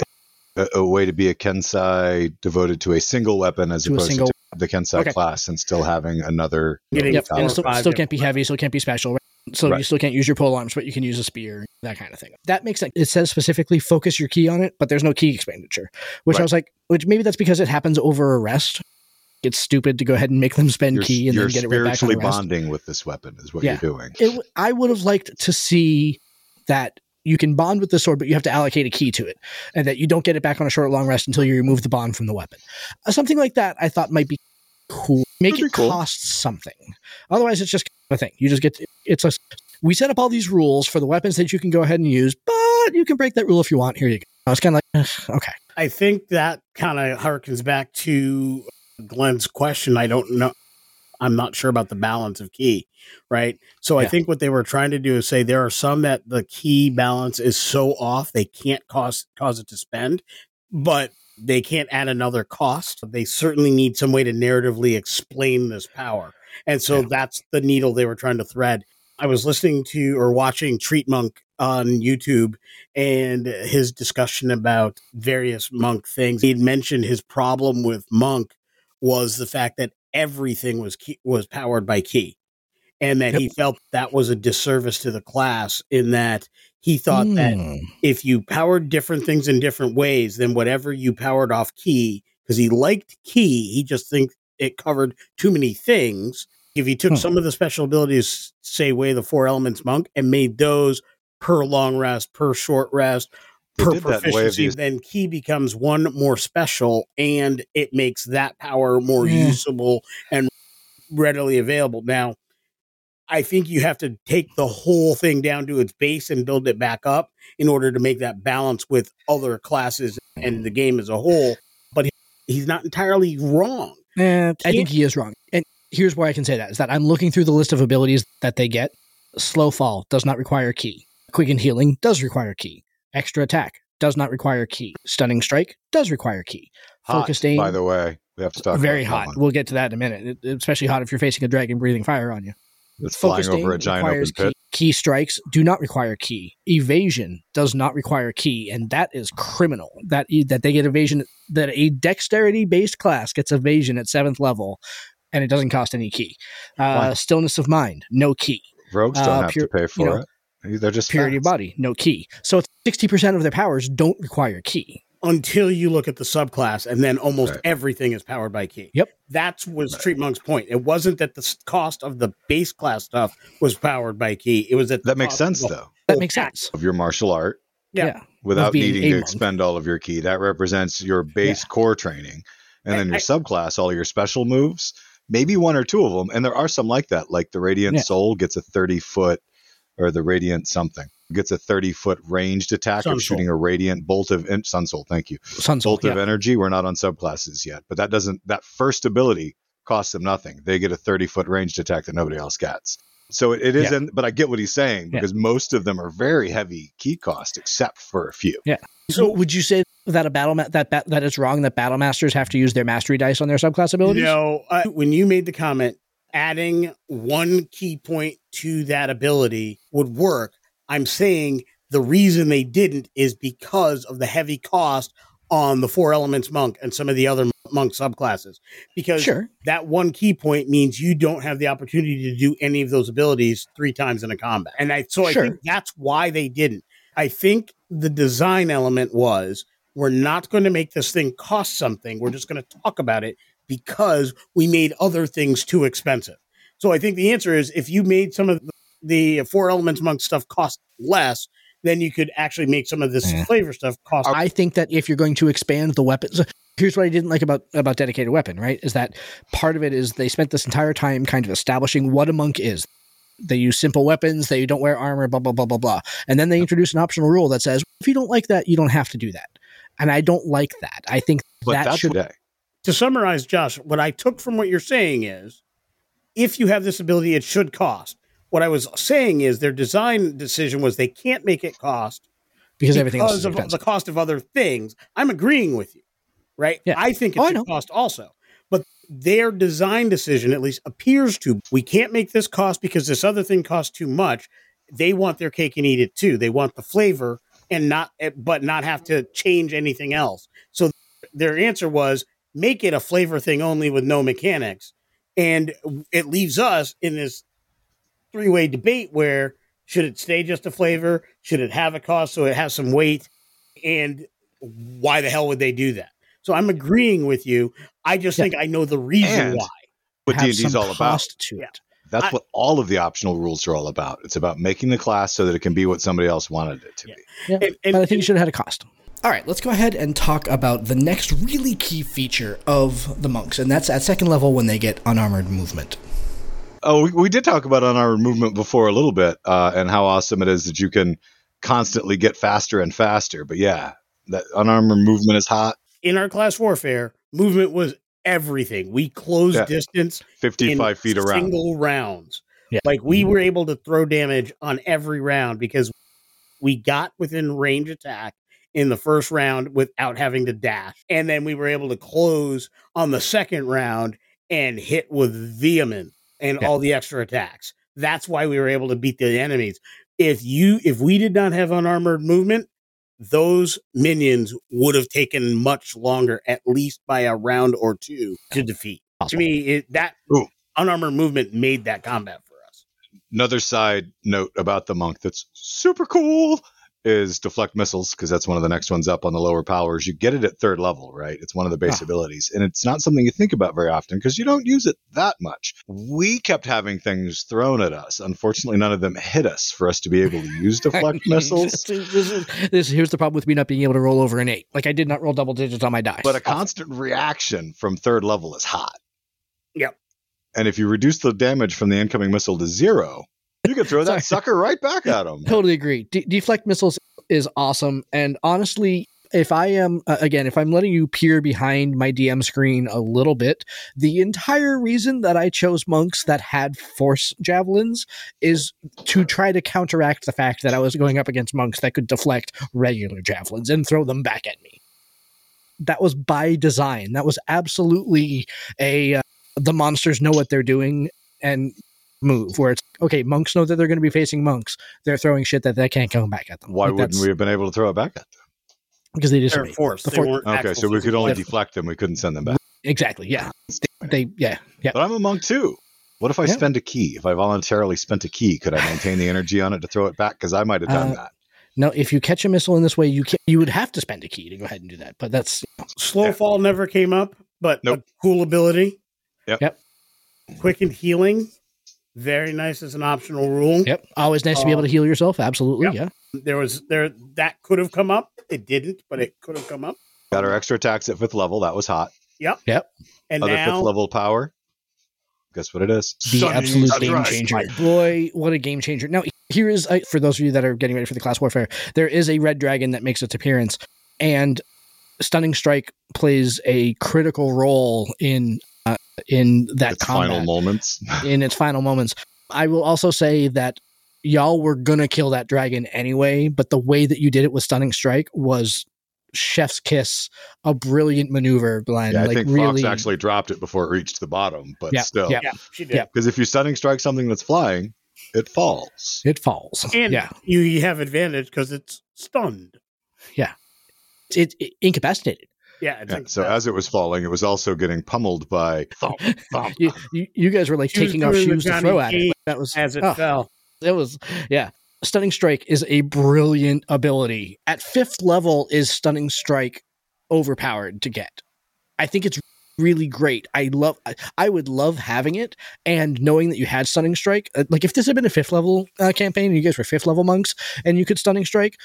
a, a, way to be a Kensei devoted to a single weapon as to opposed single... to the Kensei okay. class and still having another. Yep. And still, still can't be heavy, so it can't be special. Right? So right. you still can't use your pole arms, but you can use a spear, that kind of thing. That makes sense. It says specifically focus your ki on it, but there's no ki expenditure, which right. I was like, which maybe that's because it happens over a rest it's stupid to go ahead and make them spend you're, ki and then get it right back on the rest. bonding with this weapon is what yeah. you're doing. It, I would have liked to see that you can bond with the sword, but you have to allocate a ki to it, and that you don't get it back on a short long rest until you remove the bond from the weapon. Uh, something like that, I thought might be cool. Make That'd it cool. cost something. Otherwise, it's just a thing. You just get to, it's a. We set up all these rules for the weapons that you can go ahead and use, but you can break that rule if you want. Here you go. I was kind of like, okay. I think that kind of harkens back to Glen's question, I don't know. I'm not sure about the balance of ki, right? So yeah. I think what they were trying to do is say there are some that the ki balance is so off they can't cause cause it to spend, but they can't add another cost. They certainly need some way to narratively explain this power. And so yeah. that's the needle they were trying to thread. I was listening to or watching Treantmonk on YouTube and his discussion about various monk things. He'd mentioned his problem with monk was the fact that everything was ki- was powered by ki and that yep. he felt that was a disservice to the class in that he thought mm. that hmm. if you powered different things in different ways then whatever you powered off ki because he liked ki he just thinks it covered too many things if you took hmm. some of the special abilities say way the four elements monk and made those per long rest per short rest per proficiency, then ki becomes one more special and it makes that power more yeah. usable and readily available. Now, I think you have to take the whole thing down to its base and build it back up in order to make that balance with other classes and the game as a whole. But he's not entirely wrong. Eh, I think he is wrong. And here's why I can say that is that I'm looking through the list of abilities that they get. Slow fall does not require ki. Quicken healing does require ki. Extra attack does not require ki. Stunning strike does require ki. Hot, Focused aim, by the way. We have to talk very hot. one. We'll get to that in a minute. Especially hot if you're facing a dragon breathing fire on you. It's flying Focused over aim a giant open pit. Ki. ki strikes do not require ki. Evasion does not require ki, and that is criminal. That that they get evasion. That a dexterity based class gets evasion at seventh level, and it doesn't cost any ki. Uh, stillness of mind, no ki. Rogues don't uh, have pure- to pay for you know, it. They're just Purity of fast. body, no ki. So it's sixty percent of their powers don't require ki. until you look at the subclass and then almost Right. everything is powered by ki. Yep. That was Treantmonk's point. It wasn't that the cost of the base class stuff was powered by ki. It was that That makes sense, though. That makes sense. Of your martial art Yeah. without needing to monk. expend all of your ki. That represents your base core training. And then I- your subclass, all your special moves, maybe one or two of them. And there are some like that. Like the Radiant Yeah. Soul gets a 30 foot, or the Radiant something gets a 30 foot ranged attack Sun of shooting a radiant bolt of en- Sun Soul. Thank you. Sun Soul, Bolt of energy. We're not on subclasses yet, but that doesn't, that first ability costs them nothing. They get a 30 foot ranged attack that nobody else gets. So it, it is, Yeah. in, but I get what he's saying Yeah. because most of them are very heavy ki cost, except for a few. Yeah. So would you say that a battle ma- that ba- that it's wrong that battle masters have to use their mastery dice on their subclass abilities? No, uh, when you made the comment, adding one ki point to that ability would work. I'm saying the reason they didn't is because of the heavy cost on the four elements monk and some of the other monk subclasses. Because Sure. that one ki point means you don't have the opportunity to do any of those abilities three times in a combat. And I so I think that's why they didn't. I think the design element was we're not going to make this thing cost something. We're just going to talk about it because we made other things too expensive. So I think the answer is if you made some of the four elements monk stuff cost less, then you could actually make some of this Yeah. flavor stuff cost. I think that if you're going to expand the weapons, here's what I didn't like about about dedicated weapon. Right, is that part of it is they spent this entire time kind of establishing what a monk is. They use simple weapons. They don't wear armor. Blah blah blah blah blah. And then they introduce an optional rule that says if you don't like that, you don't have to do that. And I don't like that. I think But that that's should day. To summarize, Josh, what I took from what you're saying is if you have this ability, it should cost. What I was saying is their design decision was they can't make it cost because everything else because is of expensive. the cost of other things. I'm agreeing with you, right? Yeah. I think it Oh, should cost also. But their design decision at least appears to we can't make this cost because this other thing costs too much. They want their cake and eat it too. They want the flavor and not but not have to change anything else. So their answer was make it a flavor thing only with no mechanics. And it leaves us in this three-way debate where should it stay just a flavor? Should it have a cost so it has some weight? And why the hell would they do that? So I'm agreeing with you. I just Yeah. think I know the reason And- why. What D and D is all about. cost to Yeah. That's I- what all of the optional rules are all about. It's about making the class so that it can be what somebody else wanted it to Yeah. be. Yeah, And- and- but I think you should have had a cost. All right, let's go ahead and talk about the next really key feature of the monks, and that's at second level when they get unarmored movement. Oh, we, we did talk about unarmored movement before a little bit, uh, and how awesome it is that you can constantly get faster and faster. But yeah, that unarmored movement is hot. In our class warfare, movement was everything. We closed Yeah. distance in Fifty-five feet around. single rounds. Yeah. Like we were able to throw damage on every round because we got within range attack in the first round without having to dash. And then we were able to close on the second round and hit with vehement and Yeah. all the extra attacks. That's why we were able to beat the enemies. If you if we did not have unarmored movement, those minions would have taken much longer, at least by a round or two, to defeat. To me, it, that Ooh. unarmored movement made that combat for us. Another side note about the monk that's super cool is deflect missiles because that's one of the next ones up on the lower powers. You get it at third level, right? It's one of the base Ah. abilities, and it's not something you think about very often because you don't use it that much. We kept having things thrown at us. Unfortunately, none of them hit us for us to be able to use deflect missiles. this, is, this here's the problem with me not being able to roll over an eight. Like I did not roll double digits on my dice. But a constant reaction from third level is hot. Yep. And if you reduce the damage from the incoming missile to zero, you can throw that sucker right back at him. totally agree. De- deflect missiles is awesome, and honestly, if I am uh, again, if I'm letting you peer behind my DM screen a little bit, the entire reason that I chose monks that had force javelins is to try to counteract the fact that I was going up against monks that could deflect regular javelins and throw them back at me. That was by design. That was absolutely a uh, the monsters know what they're doing and move where it's okay monks know that they're going to be facing monks they're throwing shit that they can't come back at them Why Like, wouldn't we have been able to throw it back at them? because they just They're forced. The They for- weren't Okay, so we could physical only weapons. deflect them. We couldn't send them back. exactly yeah they yeah yeah But I'm a monk too. What if I Yeah. spend a ki? If I voluntarily spent a ki, could I maintain the energy on it to throw it back? Because I might have done Uh, that. no if you catch a missile in this way you can you would have to spend a ki to go ahead and do that but that's Slow Yeah. fall never came up, but Nope. a cool ability. Yep. Yep. and healing, very nice as an optional rule. yep always nice to be able to heal yourself absolutely Yep. yeah There was there that could have come up. It didn't, but it could have come up. Got our extra attacks at fifth level. That was hot. Yep. Yep. And Other now fifth level power. Guess what it is? the Stunning absolute strike. game changer. Boy, what a game changer! Now, here is uh, for those of you that are getting ready for the class warfare. There is a red dragon that makes its appearance, and stunning strike plays a critical role in uh, in that Its combat final moments. in its final moments. I will also say that y'all were gonna kill that dragon anyway, but the way that you did it with stunning strike was chef's kiss, a brilliant maneuver, Glen. Yeah, I like think really, Fox actually dropped it before it reached the bottom, but Yeah, still. yeah. yeah, she did. Yeah. Because if you stunning strike something that's flying, it falls. it falls. And yeah, you, you have advantage because it's stunned. it, it incapacitated. Yeah, I Yeah, think so that- as it was falling, it was also getting pummeled by thump, thump. you, you, you guys were like She taking off shoes to Johnny throw at it. Cage That was as it oh, fell. It was yeah. Stunning strike is a brilliant ability. At fifth level, is stunning strike overpowered to get? I think it's really great. I love. I, I would love having it and knowing that you had stunning strike. uh, Like if this had been a fifth level uh, campaign, and you guys were fifth level monks, and you could stunning strike,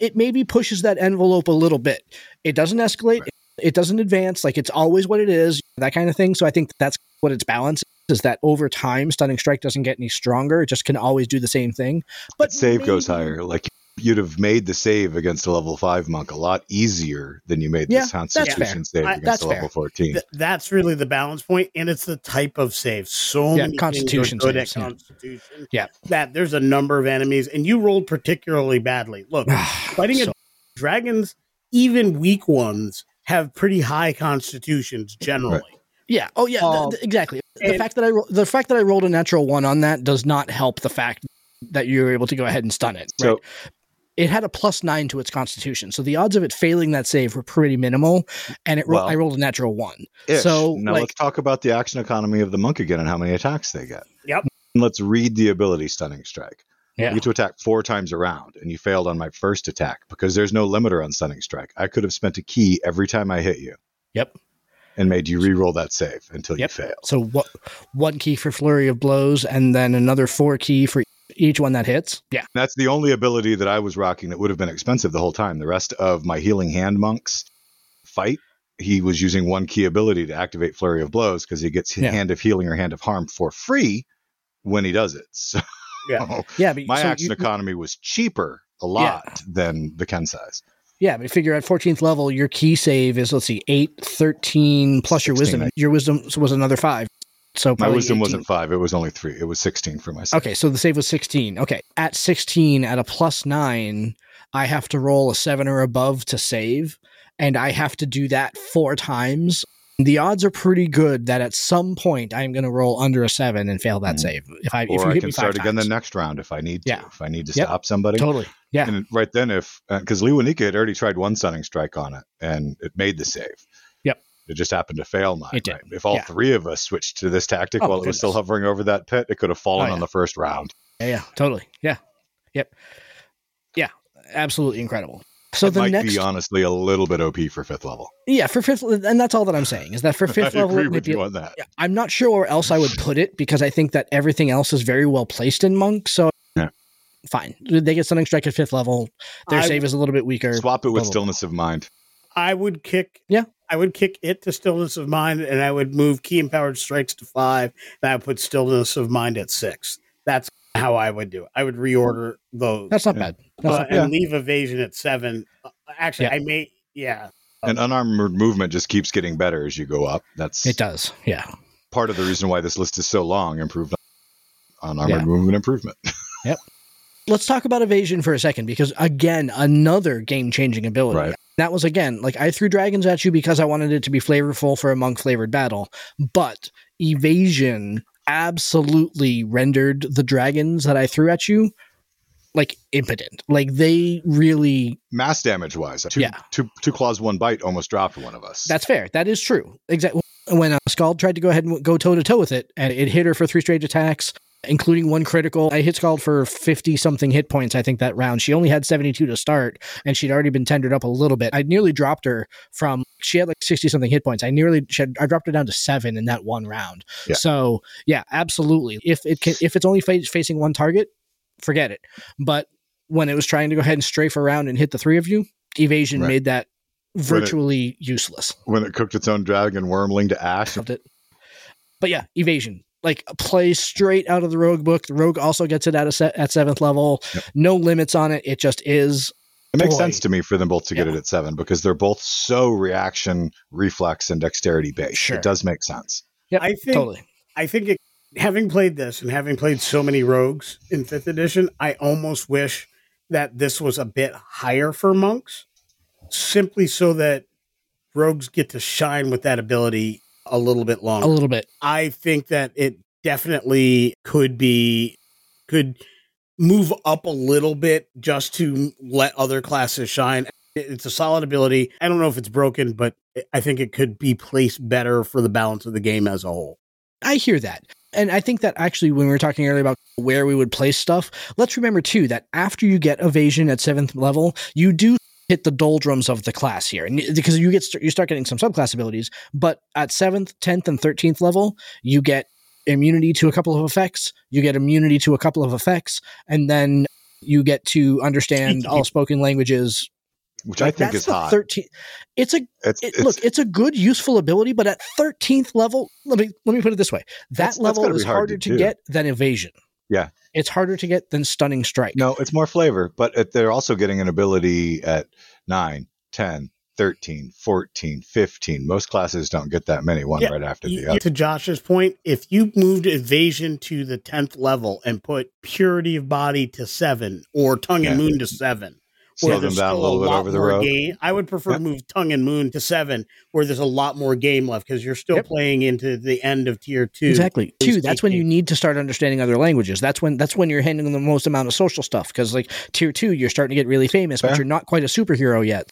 it maybe pushes that envelope a little bit. It doesn't escalate. It doesn't advance. Like it's always what it is. That kind of thing. So I think that's what its balance is that over time stunning strike doesn't get any stronger it just can always do the same thing but But save goes higher. Like you'd have made the save against a level five monk a lot easier than you made Yeah, this that's Constitution save I- against that's a level fair. fourteen. That's really the balance point, and it's the type of save. So Yeah, many Constitution are good saves, at yeah. Constitution. Yeah. that there's a number of enemies, and you rolled particularly badly. Look, fighting So- dragons, even weak ones have pretty high constitutions generally. yeah oh yeah Um, th- exactly the and- fact that i ro- the fact that i rolled a natural one on that does not help the fact that you were able to go ahead and stun it So- right? it had a plus nine to its constitution so the odds of it failing that save were pretty minimal and it ro- Well- i rolled a natural one Ish. So, now like- let's talk about the action economy of the monk again and how many attacks they get. Yep. And let's read the ability stunning strike. Yeah. You get to attack four times around, and you failed on my first attack because there's no limiter on stunning strike. I could have spent a ki every time I hit you. Yep. And made you re-roll that save until Yep. you fail. so what one ki for flurry of blows and then another four ki for each one that hits yeah That's the only ability that I was rocking that would have been expensive the whole time. The rest of my healing hand monks fight, he was using one ki ability to activate Flurry of Blows because he gets Yeah. Hand of Healing or Hand of Harm for free when he does it. So Yeah. Oh, yeah but my so action you- economy was cheaper a lot than the Kensei. Yeah, but figure at 14th level, your ki save is, let's see, 8, 13, plus your wisdom. I- Your wisdom was another 5. So My wisdom 18. wasn't five; it was only three. It was sixteen for myself. Okay, so the save was 16. Okay. At 16, at a plus 9, I have to roll a 7 or above to save, and I have to do that four times. The odds are pretty good that at some point I'm going to roll under a 7 and fail that Mhm. save. If I if Or you I hit can me start five again the next round if I need to. Yeah. If I need to Yep. stop somebody. Totally. Yeah. And right then, if because Lewanika had already tried one stunning strike on it and it made the save. Yep. It just happened to fail mine. Right? If all Yeah. three of us switched to this tactic Oh, while it was still hovering over that pit, it could have fallen Oh, yeah. on the first round. Yeah, yeah, totally. Yeah. Yep. Yeah, absolutely incredible. So it the might next be honestly a little bit OP for fifth level. Yeah, for fifth, and that's all that I'm saying is that for fifth I level, agree with be- you on that. yeah, I'm not sure where else I would put it because I think that everything else is very well placed in monk. So, Yeah. fine, they get stunning strike at fifth level. Their I- save is a little bit weaker. Swap it with blah, blah, stillness of mind. I would kick. Yeah. I would kick it to stillness of mind, and I would move ki empowered strikes to five, and I would put stillness of mind at six. That's how I would do it. I would reorder those, That's not Yeah. bad. That's uh, not and leave evasion at seven. Uh, Actually, Yeah. I may Yeah. And unarmored movement just keeps getting better as you go up. That's It does. Yeah. part of the reason why this list is so long. Improved unarmored Yeah. movement improvement. Yep. Let's talk about evasion for a second because again, another game-changing ability. Right. That was again like I threw dragons at you because I wanted it to be flavorful for a monk flavored battle, but evasion absolutely rendered the dragons that I threw at you like impotent. Like they really Mass damage wise, two, Yeah. two, two claws, one bite almost dropped one of us. That's fair. That is true. Exactly. When uh, Scald tried to go ahead and go toe to toe with it, and it hit her for three straight attacks, including one critical. I hit Scald for 50 something hit points, I think, that round. She only had 72 to start, and she'd already been tendered up a little bit. I nearly dropped her from, she had like 60 something hit points. I nearly, she had, I dropped her down to seven in that one round. Yeah. So, yeah, absolutely. If it can, if it's only fa- facing one target, forget it. But when it was trying to go ahead and strafe around and hit the three of you, evasion Right. made that virtually useless. when it cooked its own dragon wyrmling to ash. Loved it. But yeah, evasion. Like plays straight out of the rogue book. The rogue also gets it at a set at seventh level. Yep. No limits on it. It just is. It makes Boy. sense to me for them both to get Yeah. it at seven because they're both so reaction, reflex, and dexterity based. Sure. It does make sense. Yep, I think totally. I think it, having played this and having played so many rogues in fifth edition, I almost wish that this was a bit higher for monks, simply so that rogues get to shine with that ability a little bit longer. A little bit. I think that it definitely could be could move up a little bit just to let other classes shine. It's a solid ability. I don't know if it's broken, but I think it could be placed better for the balance of the game as a whole. I hear that. And I think that actually, when we were talking earlier about where we would place stuff, let's remember too that after you get evasion at seventh level, you do hit the doldrums of the class here, and because you get you start getting some subclass abilities. But at seventh, tenth, and thirteenth level, you get immunity to a couple of effects. You get immunity to a couple of effects, and then you get to understand all spoken languages. Which I think that's is the hot. 13 It's a It's, it, it's, look, it's a good, useful ability, but at thirteenth level, let me let me put it this way: that That's- that's level gotta is hard harder to to, get than evasion. Yeah. it's harder to get than stunning strike. no, it's more flavor, but it, they're also getting an ability at 9, 10, 13, 14, 15. Most classes don't get that many, one Yeah, right after Y- the other. to Josh's point, if you moved evasion to the tenth level and put purity of body to seven or tongue and Yeah. moon to seven, Slow where there's down a still little bit lot over the more road. Game, I would prefer Yeah. to move tongue and moon to seven, where there's a lot more game left because you're still Yep. playing into the end of tier two. Exactly. Who's Two. That's when you need to start understanding other languages. That's when that's when you're handling the most amount of social stuff. Because like tier two, you're starting to get really famous, but you're not quite a superhero yet.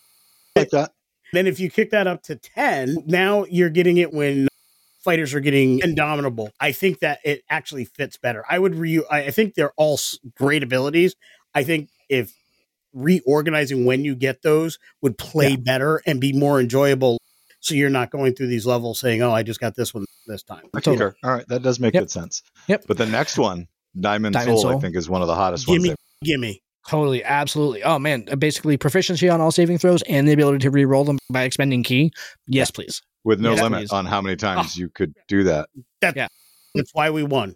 like that. Then if you kick that up to 10, now you're getting it when fighters are getting indomitable. I think that it actually fits better. I would re I I think they're all great abilities. I think if reorganizing when you get those would play Yeah. better and be more enjoyable so you're not going through these levels saying, "Oh, I just got this one this time." I Totally. All right, that does make Yep. good sense. Yep. But the next one, Diamond, Diamond Soul, I think is one of the hottest ones. Gimme, ones. gimme. Totally, absolutely. Oh man, basically proficiency on all saving throws and the ability to re-roll them by expending ki. Yes, please. with no Yes, limit please. on how many Ah. times you could do that. That's why we won.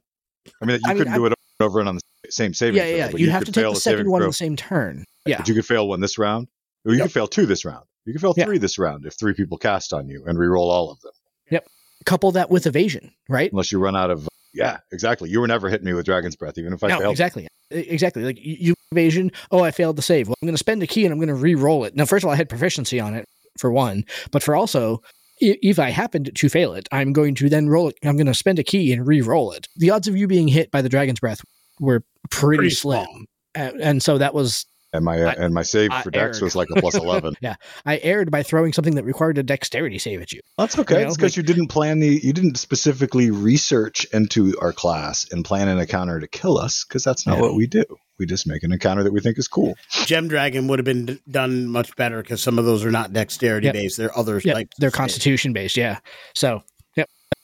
I mean, you I couldn't I- do it over and on the same saving Yeah, throw. yeah. yeah. but You have to take the second one throw, on the same turn. Yeah. But you could fail one this round. Or you Yep. could fail two this round. You could fail Yeah. three this round if three people cast on you and re-roll all of them. Yep. Couple that with evasion, right? Unless you run out of. Yeah, exactly. You were never hitting me with Dragon's Breath, even if I no, failed. exactly. Exactly. Like you, you evasion. Oh, I failed the save. Well, I'm going to spend a ki and I'm going to re-roll it. Now, first of all, I had proficiency on it for one, but for also, if I happened to fail it, I'm going to then roll it. I'm going to spend a ki and re-roll it. The odds of you being hit by the dragon's breath were pretty, Pretty slim, and, and so that was And my uh, I- and my save I for Dex erred. was like a plus eleven. yeah, I erred by throwing something that required a dexterity save at you. That's okay. You know, it's because you didn't plan the you didn't specifically research into our class and plan an encounter to kill us because that's not Yeah. what we do. We just make an encounter that we think is cool. Gem Dragon would have been d- done much better because some of those are not dexterity Yep. based. They're other Yeah, types. they're constitution based. Yeah. So, yep.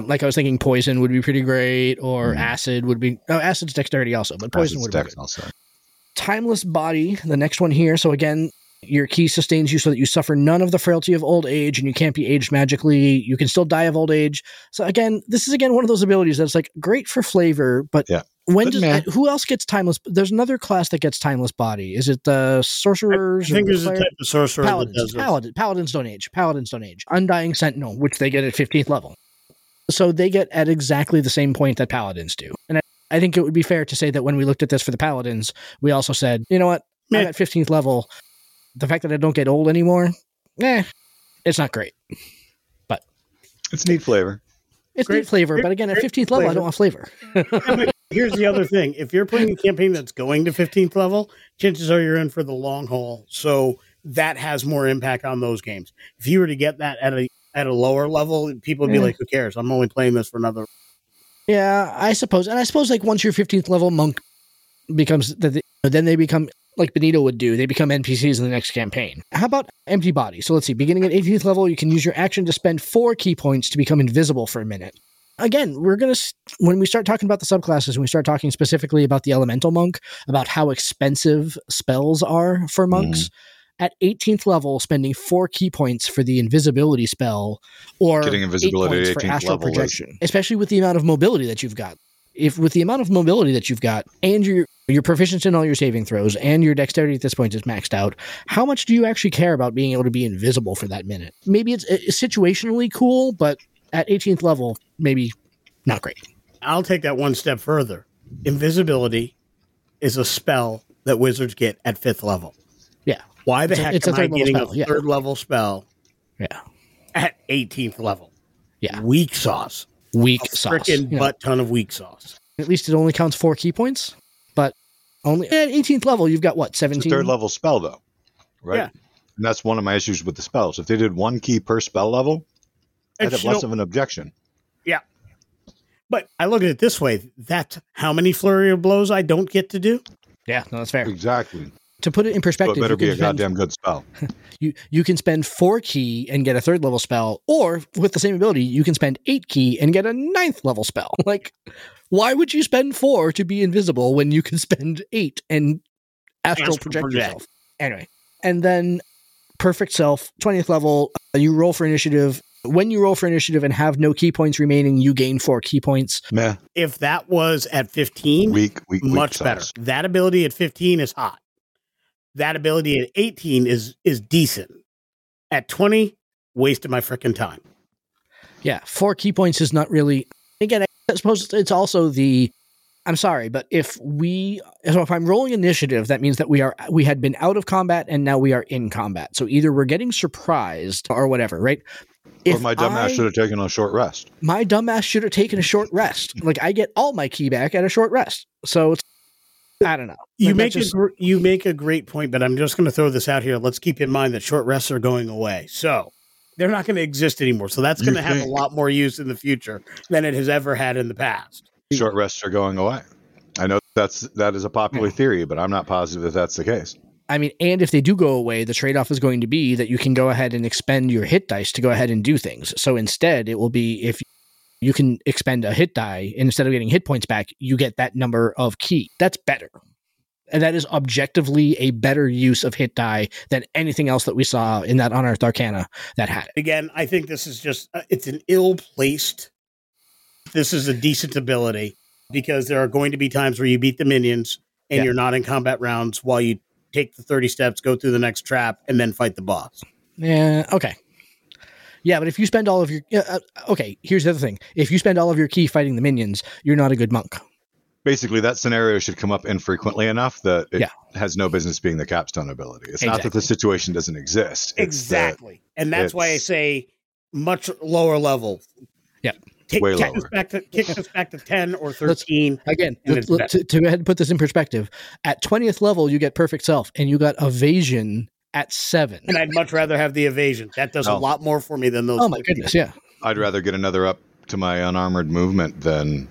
Like I was thinking, poison would be pretty great, or Mhm. acid would be. No, acid's dexterity also, but poison That's would be Dex good. also. Timeless body, the next one here. So again, your key sustains you so that you suffer none of the frailty of old age, and you can't be aged magically. You can still die of old age. So again, this is again one of those abilities that's like great for flavor, but Yeah. When But does meh. who else gets timeless? There's another class that gets timeless body. Is it the I sorcerers? think or there's a cleric- type of sorcerer that paladins. does this. Paladins don't age. Paladins don't age. Undying Sentinel, which they get at 15th level. So they get at exactly the same point that paladins do. And I, I think it would be fair to say that when we looked at this for the paladins, we also said, you know what? I'm at 15th level. The fact that I don't get old anymore, eh, it's not great. But it's neat flavor. It's Great- neat flavor, but again, at 15th level, I don't want flavor. Yeah, here's the other thing: if you're playing a campaign that's going to 15th level, chances are you're in for the long haul. So that has more impact on those games. If you were to get that at a at a lower level, people would be Yeah. like, "Who cares? I'm only playing this for another." Yeah, I suppose, and I suppose like once your fifteenth level monk becomes the, the- then they become like Benito would do. They become NPCs in the next campaign. How about empty body? So let's see. Beginning at eighteenth level, you can use your action to spend four ki points to become invisible for a minute. Again, we're gonna when we start talking about the subclasses, when we start talking specifically about the elemental monk, about how expensive spells are for monks. Mm-hmm. At 18th level, spending four ki points for the invisibility spell, or Getting eight invisibility at points for astral level is- projection, especially with the amount of mobility that you've got. If with the amount of mobility that you've got, and your your proficiency in all your saving throws, and your dexterity at this point is maxed out, how much do you actually care about being able to be invisible for that minute? Maybe it's, it's situationally cool, but at 18th level, maybe not great. I'll take that one step further. Invisibility is a spell that wizards get at fifth level. Yeah. Why the It's a- heck it's a am I level getting spell, a yeah. third level spell Yeah, at 18th level? Yeah. Weak sauce. weak A sauce. freaking you know. butt ton of weak sauce. At least it only counts four ki points, but only at 18th level, you've got what It's 17. third level spell, though, right? Yeah. And that's one of my issues with the spells. If they did one ki per spell level, I'd And have less know- of an objection. Yeah. But I look at it this way: that's how many flurry of blows I don't get to do. Yeah, no, that's fair. Exactly. To put it in So perspective, it better you can be a spend- goddamn good spell. you you can spend four ki and get a third level spell, or with the same ability, you can spend eight ki and get a ninth level spell. Like, why would you spend four to be invisible when you can spend eight and astral Astral project, project. yourself? Anyway, and then perfect self, twentieth level, uh, you roll for initiative. When you roll for initiative and have no ki points remaining, you gain four ki points. Meh. If that was at 15, Weak, weak, weak much sauce. better. That ability at 15 is hot. That ability at 18 is is decent. At 20, wasted my freaking time. Yeah, four ki points is not really. Again, I suppose it's also the. I'm sorry, but if we, so if I'm rolling initiative, that means that we are we had been out of combat and now we are in combat. So either we're getting surprised or whatever, right? or my dumbass I- should have taken a short rest. my dumbass should have taken a short rest. Like I get all my ki back at a short rest. So it's, I don't know. You Like, make just- a gr- you make a great point, but I'm just going to throw this out here. Let's keep in mind that short rests are going away, so they're not going to exist anymore. So that's going to have a lot more use in the future than it has ever had in the past. Short rests are going away. I know that's that is a popular theory, but I'm not positive that that's the case. I mean, and if they do go away, the trade off is going to be that you can go ahead and expend your hit dice to go ahead and do things. So instead, it will be if you can expend a hit die, and instead of getting hit points back, you get that number of ki. That's better. And that is objectively a better use of hit die than anything else that we saw in that Unearthed Arcana that had it. Again, I think this is just uh, it's an ill placed. This is a decent ability because there are going to be times where you beat the minions and Yeah. you're not in combat rounds while you take the 30 steps, go through the next trap, and then fight the boss. Yeah, okay. Yeah, but if you spend all of your. Uh, okay, here's the other thing. If you spend all of your ki fighting the minions, you're not a good monk. Basically, that scenario should come up infrequently enough that it Yeah. has no business being the capstone ability. It's not that the situation doesn't exist. It's that- Exactly. And that's why I say much lower level. Yeah. Kick, Way kick us lower. back to kick us back to 10 or Let's- 13. Again, And to, to, to go ahead and put this in perspective, at 20th level, you get perfect self, and you got evasion at seven. and I'd much rather have the evasion. That does a Oh. lot more for me than those. Oh my goodness, yeah. I'd rather get another up to my unarmored movement than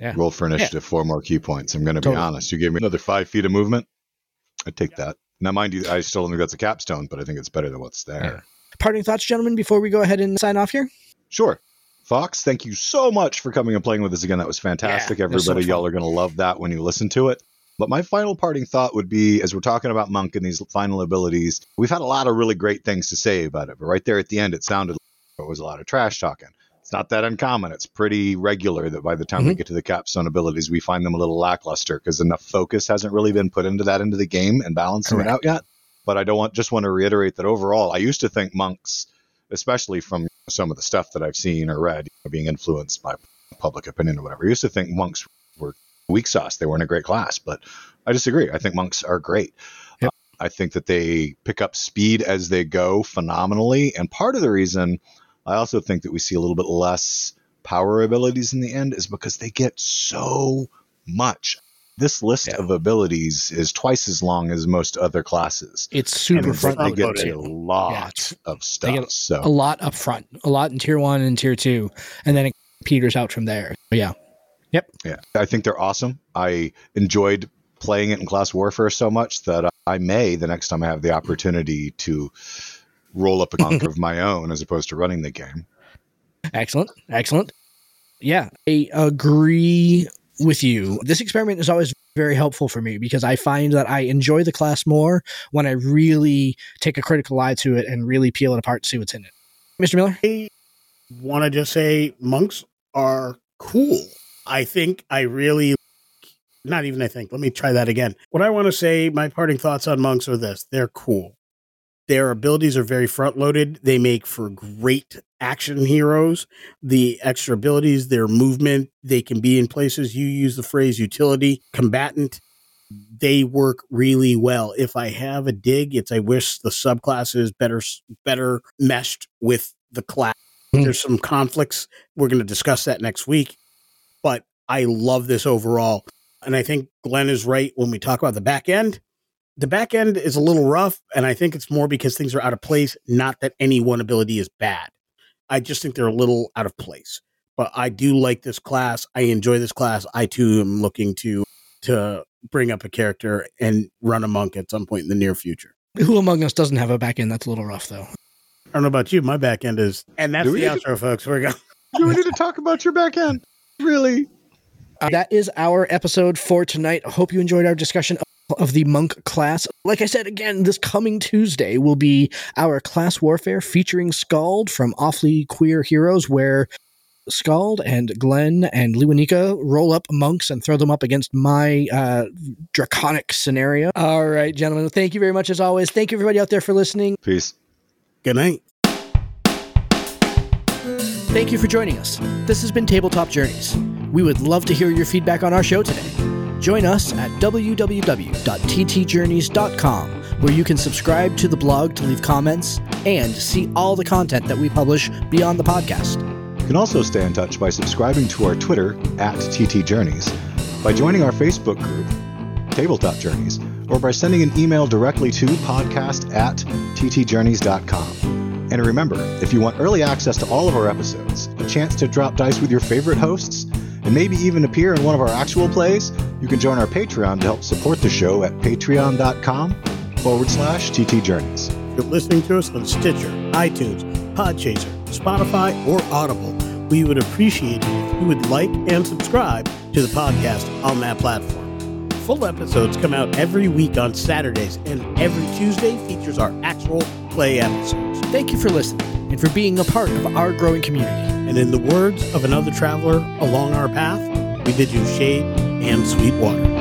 Yeah. roll for initiative four more ki points. I'm going to be honest. You gave me another five feet of movement. I'd take that. Now, mind you, I still think that's a capstone, but I think it's better than what's there. Parting thoughts, gentlemen, before we go ahead and sign off here? Sure. Fox, thank you so much for coming and playing with us again. That was fantastic. Yeah, it was so Everybody, y'all are going to love that when you listen to it. But my final parting thought would be as we're talking about Monk and these final abilities, we've had a lot of really great things to say about it. But right there at the end, it sounded like it was a lot of trash talking. It's not that uncommon. It's pretty regular that by the time we Mhm. get to the capstone abilities, we find them a little lackluster because enough focus hasn't really been put into that into the game and balancing it out yet. But I don't want just want to reiterate that overall, I used to think monks, especially from some of the stuff that I've seen or read, you know, being influenced by public opinion or whatever, I used to think monks were weak sauce. They weren't a great class, but I disagree. I think monks are great. Yep. Uh, I think that they pick up speed as they go phenomenally. And part of the reason I also think that we see a little bit less power abilities in the end is because they get so much. This list Yeah. of abilities is twice as long as most other classes. It's super and front they loaded get a lot Yeah, it's- of they stuff. get so A lot up front, a lot in tier one and tier two, and then it peters out from there. But yeah, Yeah, I think they're awesome. I enjoyed playing it in class warfare so much that I may the next time I have the opportunity to roll up a monk of my own as opposed to running the game. excellent, excellent. Yeah, I agree with you. This experiment is always very helpful for me because I find that I enjoy the class more when I really take a critical eye to it and really peel it apart, to see what's in it. Mr. Miller? I want to just say monks are cool. I think I really, not even I think, let me try that again. What I want to say, my parting thoughts on monks are this they're cool. Their abilities are very front loaded. They make for great action heroes. The extra abilities, their movement, they can be in places. You use the phrase utility, combatant. They work really well. If I have a dig, it's I wish the subclass is better better meshed with the class. Hmm. There's some conflicts. We're going to discuss that next week. But I love this overall. And I think Glen is right when we talk about the back end. The back end is a little rough, and I think it's more because things are out of place, not that any one ability is bad. I just think they're a little out of place. But I do like this class. I enjoy this class. I too am looking to to bring up a character and run a monk at some point in the near future. Who among us doesn't have a back end that's a little rough, though? I don't know about you. My back end is, and that's Do the we? outro, folks. We're going. Do we need to talk about your back end? Really? Uh, that is our episode for tonight. I hope you enjoyed our discussion of, of the monk class. Like I said again, this coming Tuesday will be our class warfare featuring Scald from Awfully Queer Heroes, where Scald and Glen and Lewanika roll up monks and throw them up against my uh, draconic scenario. All right, gentlemen. Thank you very much as always. Thank you everybody out there for listening. Peace. Good night. Thank you for joining us. This has been Tabletop Journeys. We would love to hear your feedback on our show today. Join us at www.ttjourneys.com, where you can subscribe to the blog to leave comments and see all the content that we publish beyond the podcast. You can also stay in touch by subscribing to our Twitter at TT Journeys, by joining our Facebook group, Tabletop Journeys, or by sending an email directly to podcast at ttjourneys.com. And remember, if you want early access to all of our episodes, a chance to drop dice with your favorite hosts, and maybe even appear in one of our actual plays, you can join our Patreon to help support the show at patreon.com forward slash TT Journeys. If you're listening to us on Stitcher, iTunes, Podchaser, Spotify, or Audible. We would appreciate it if you would like and subscribe to the podcast on that platform. Full episodes come out every week on Saturdays, and every Tuesday features our actual play episodes. Thank you for listening and for being a part of our growing community. And in the words of another traveler along our path, we bid you shade and sweet water.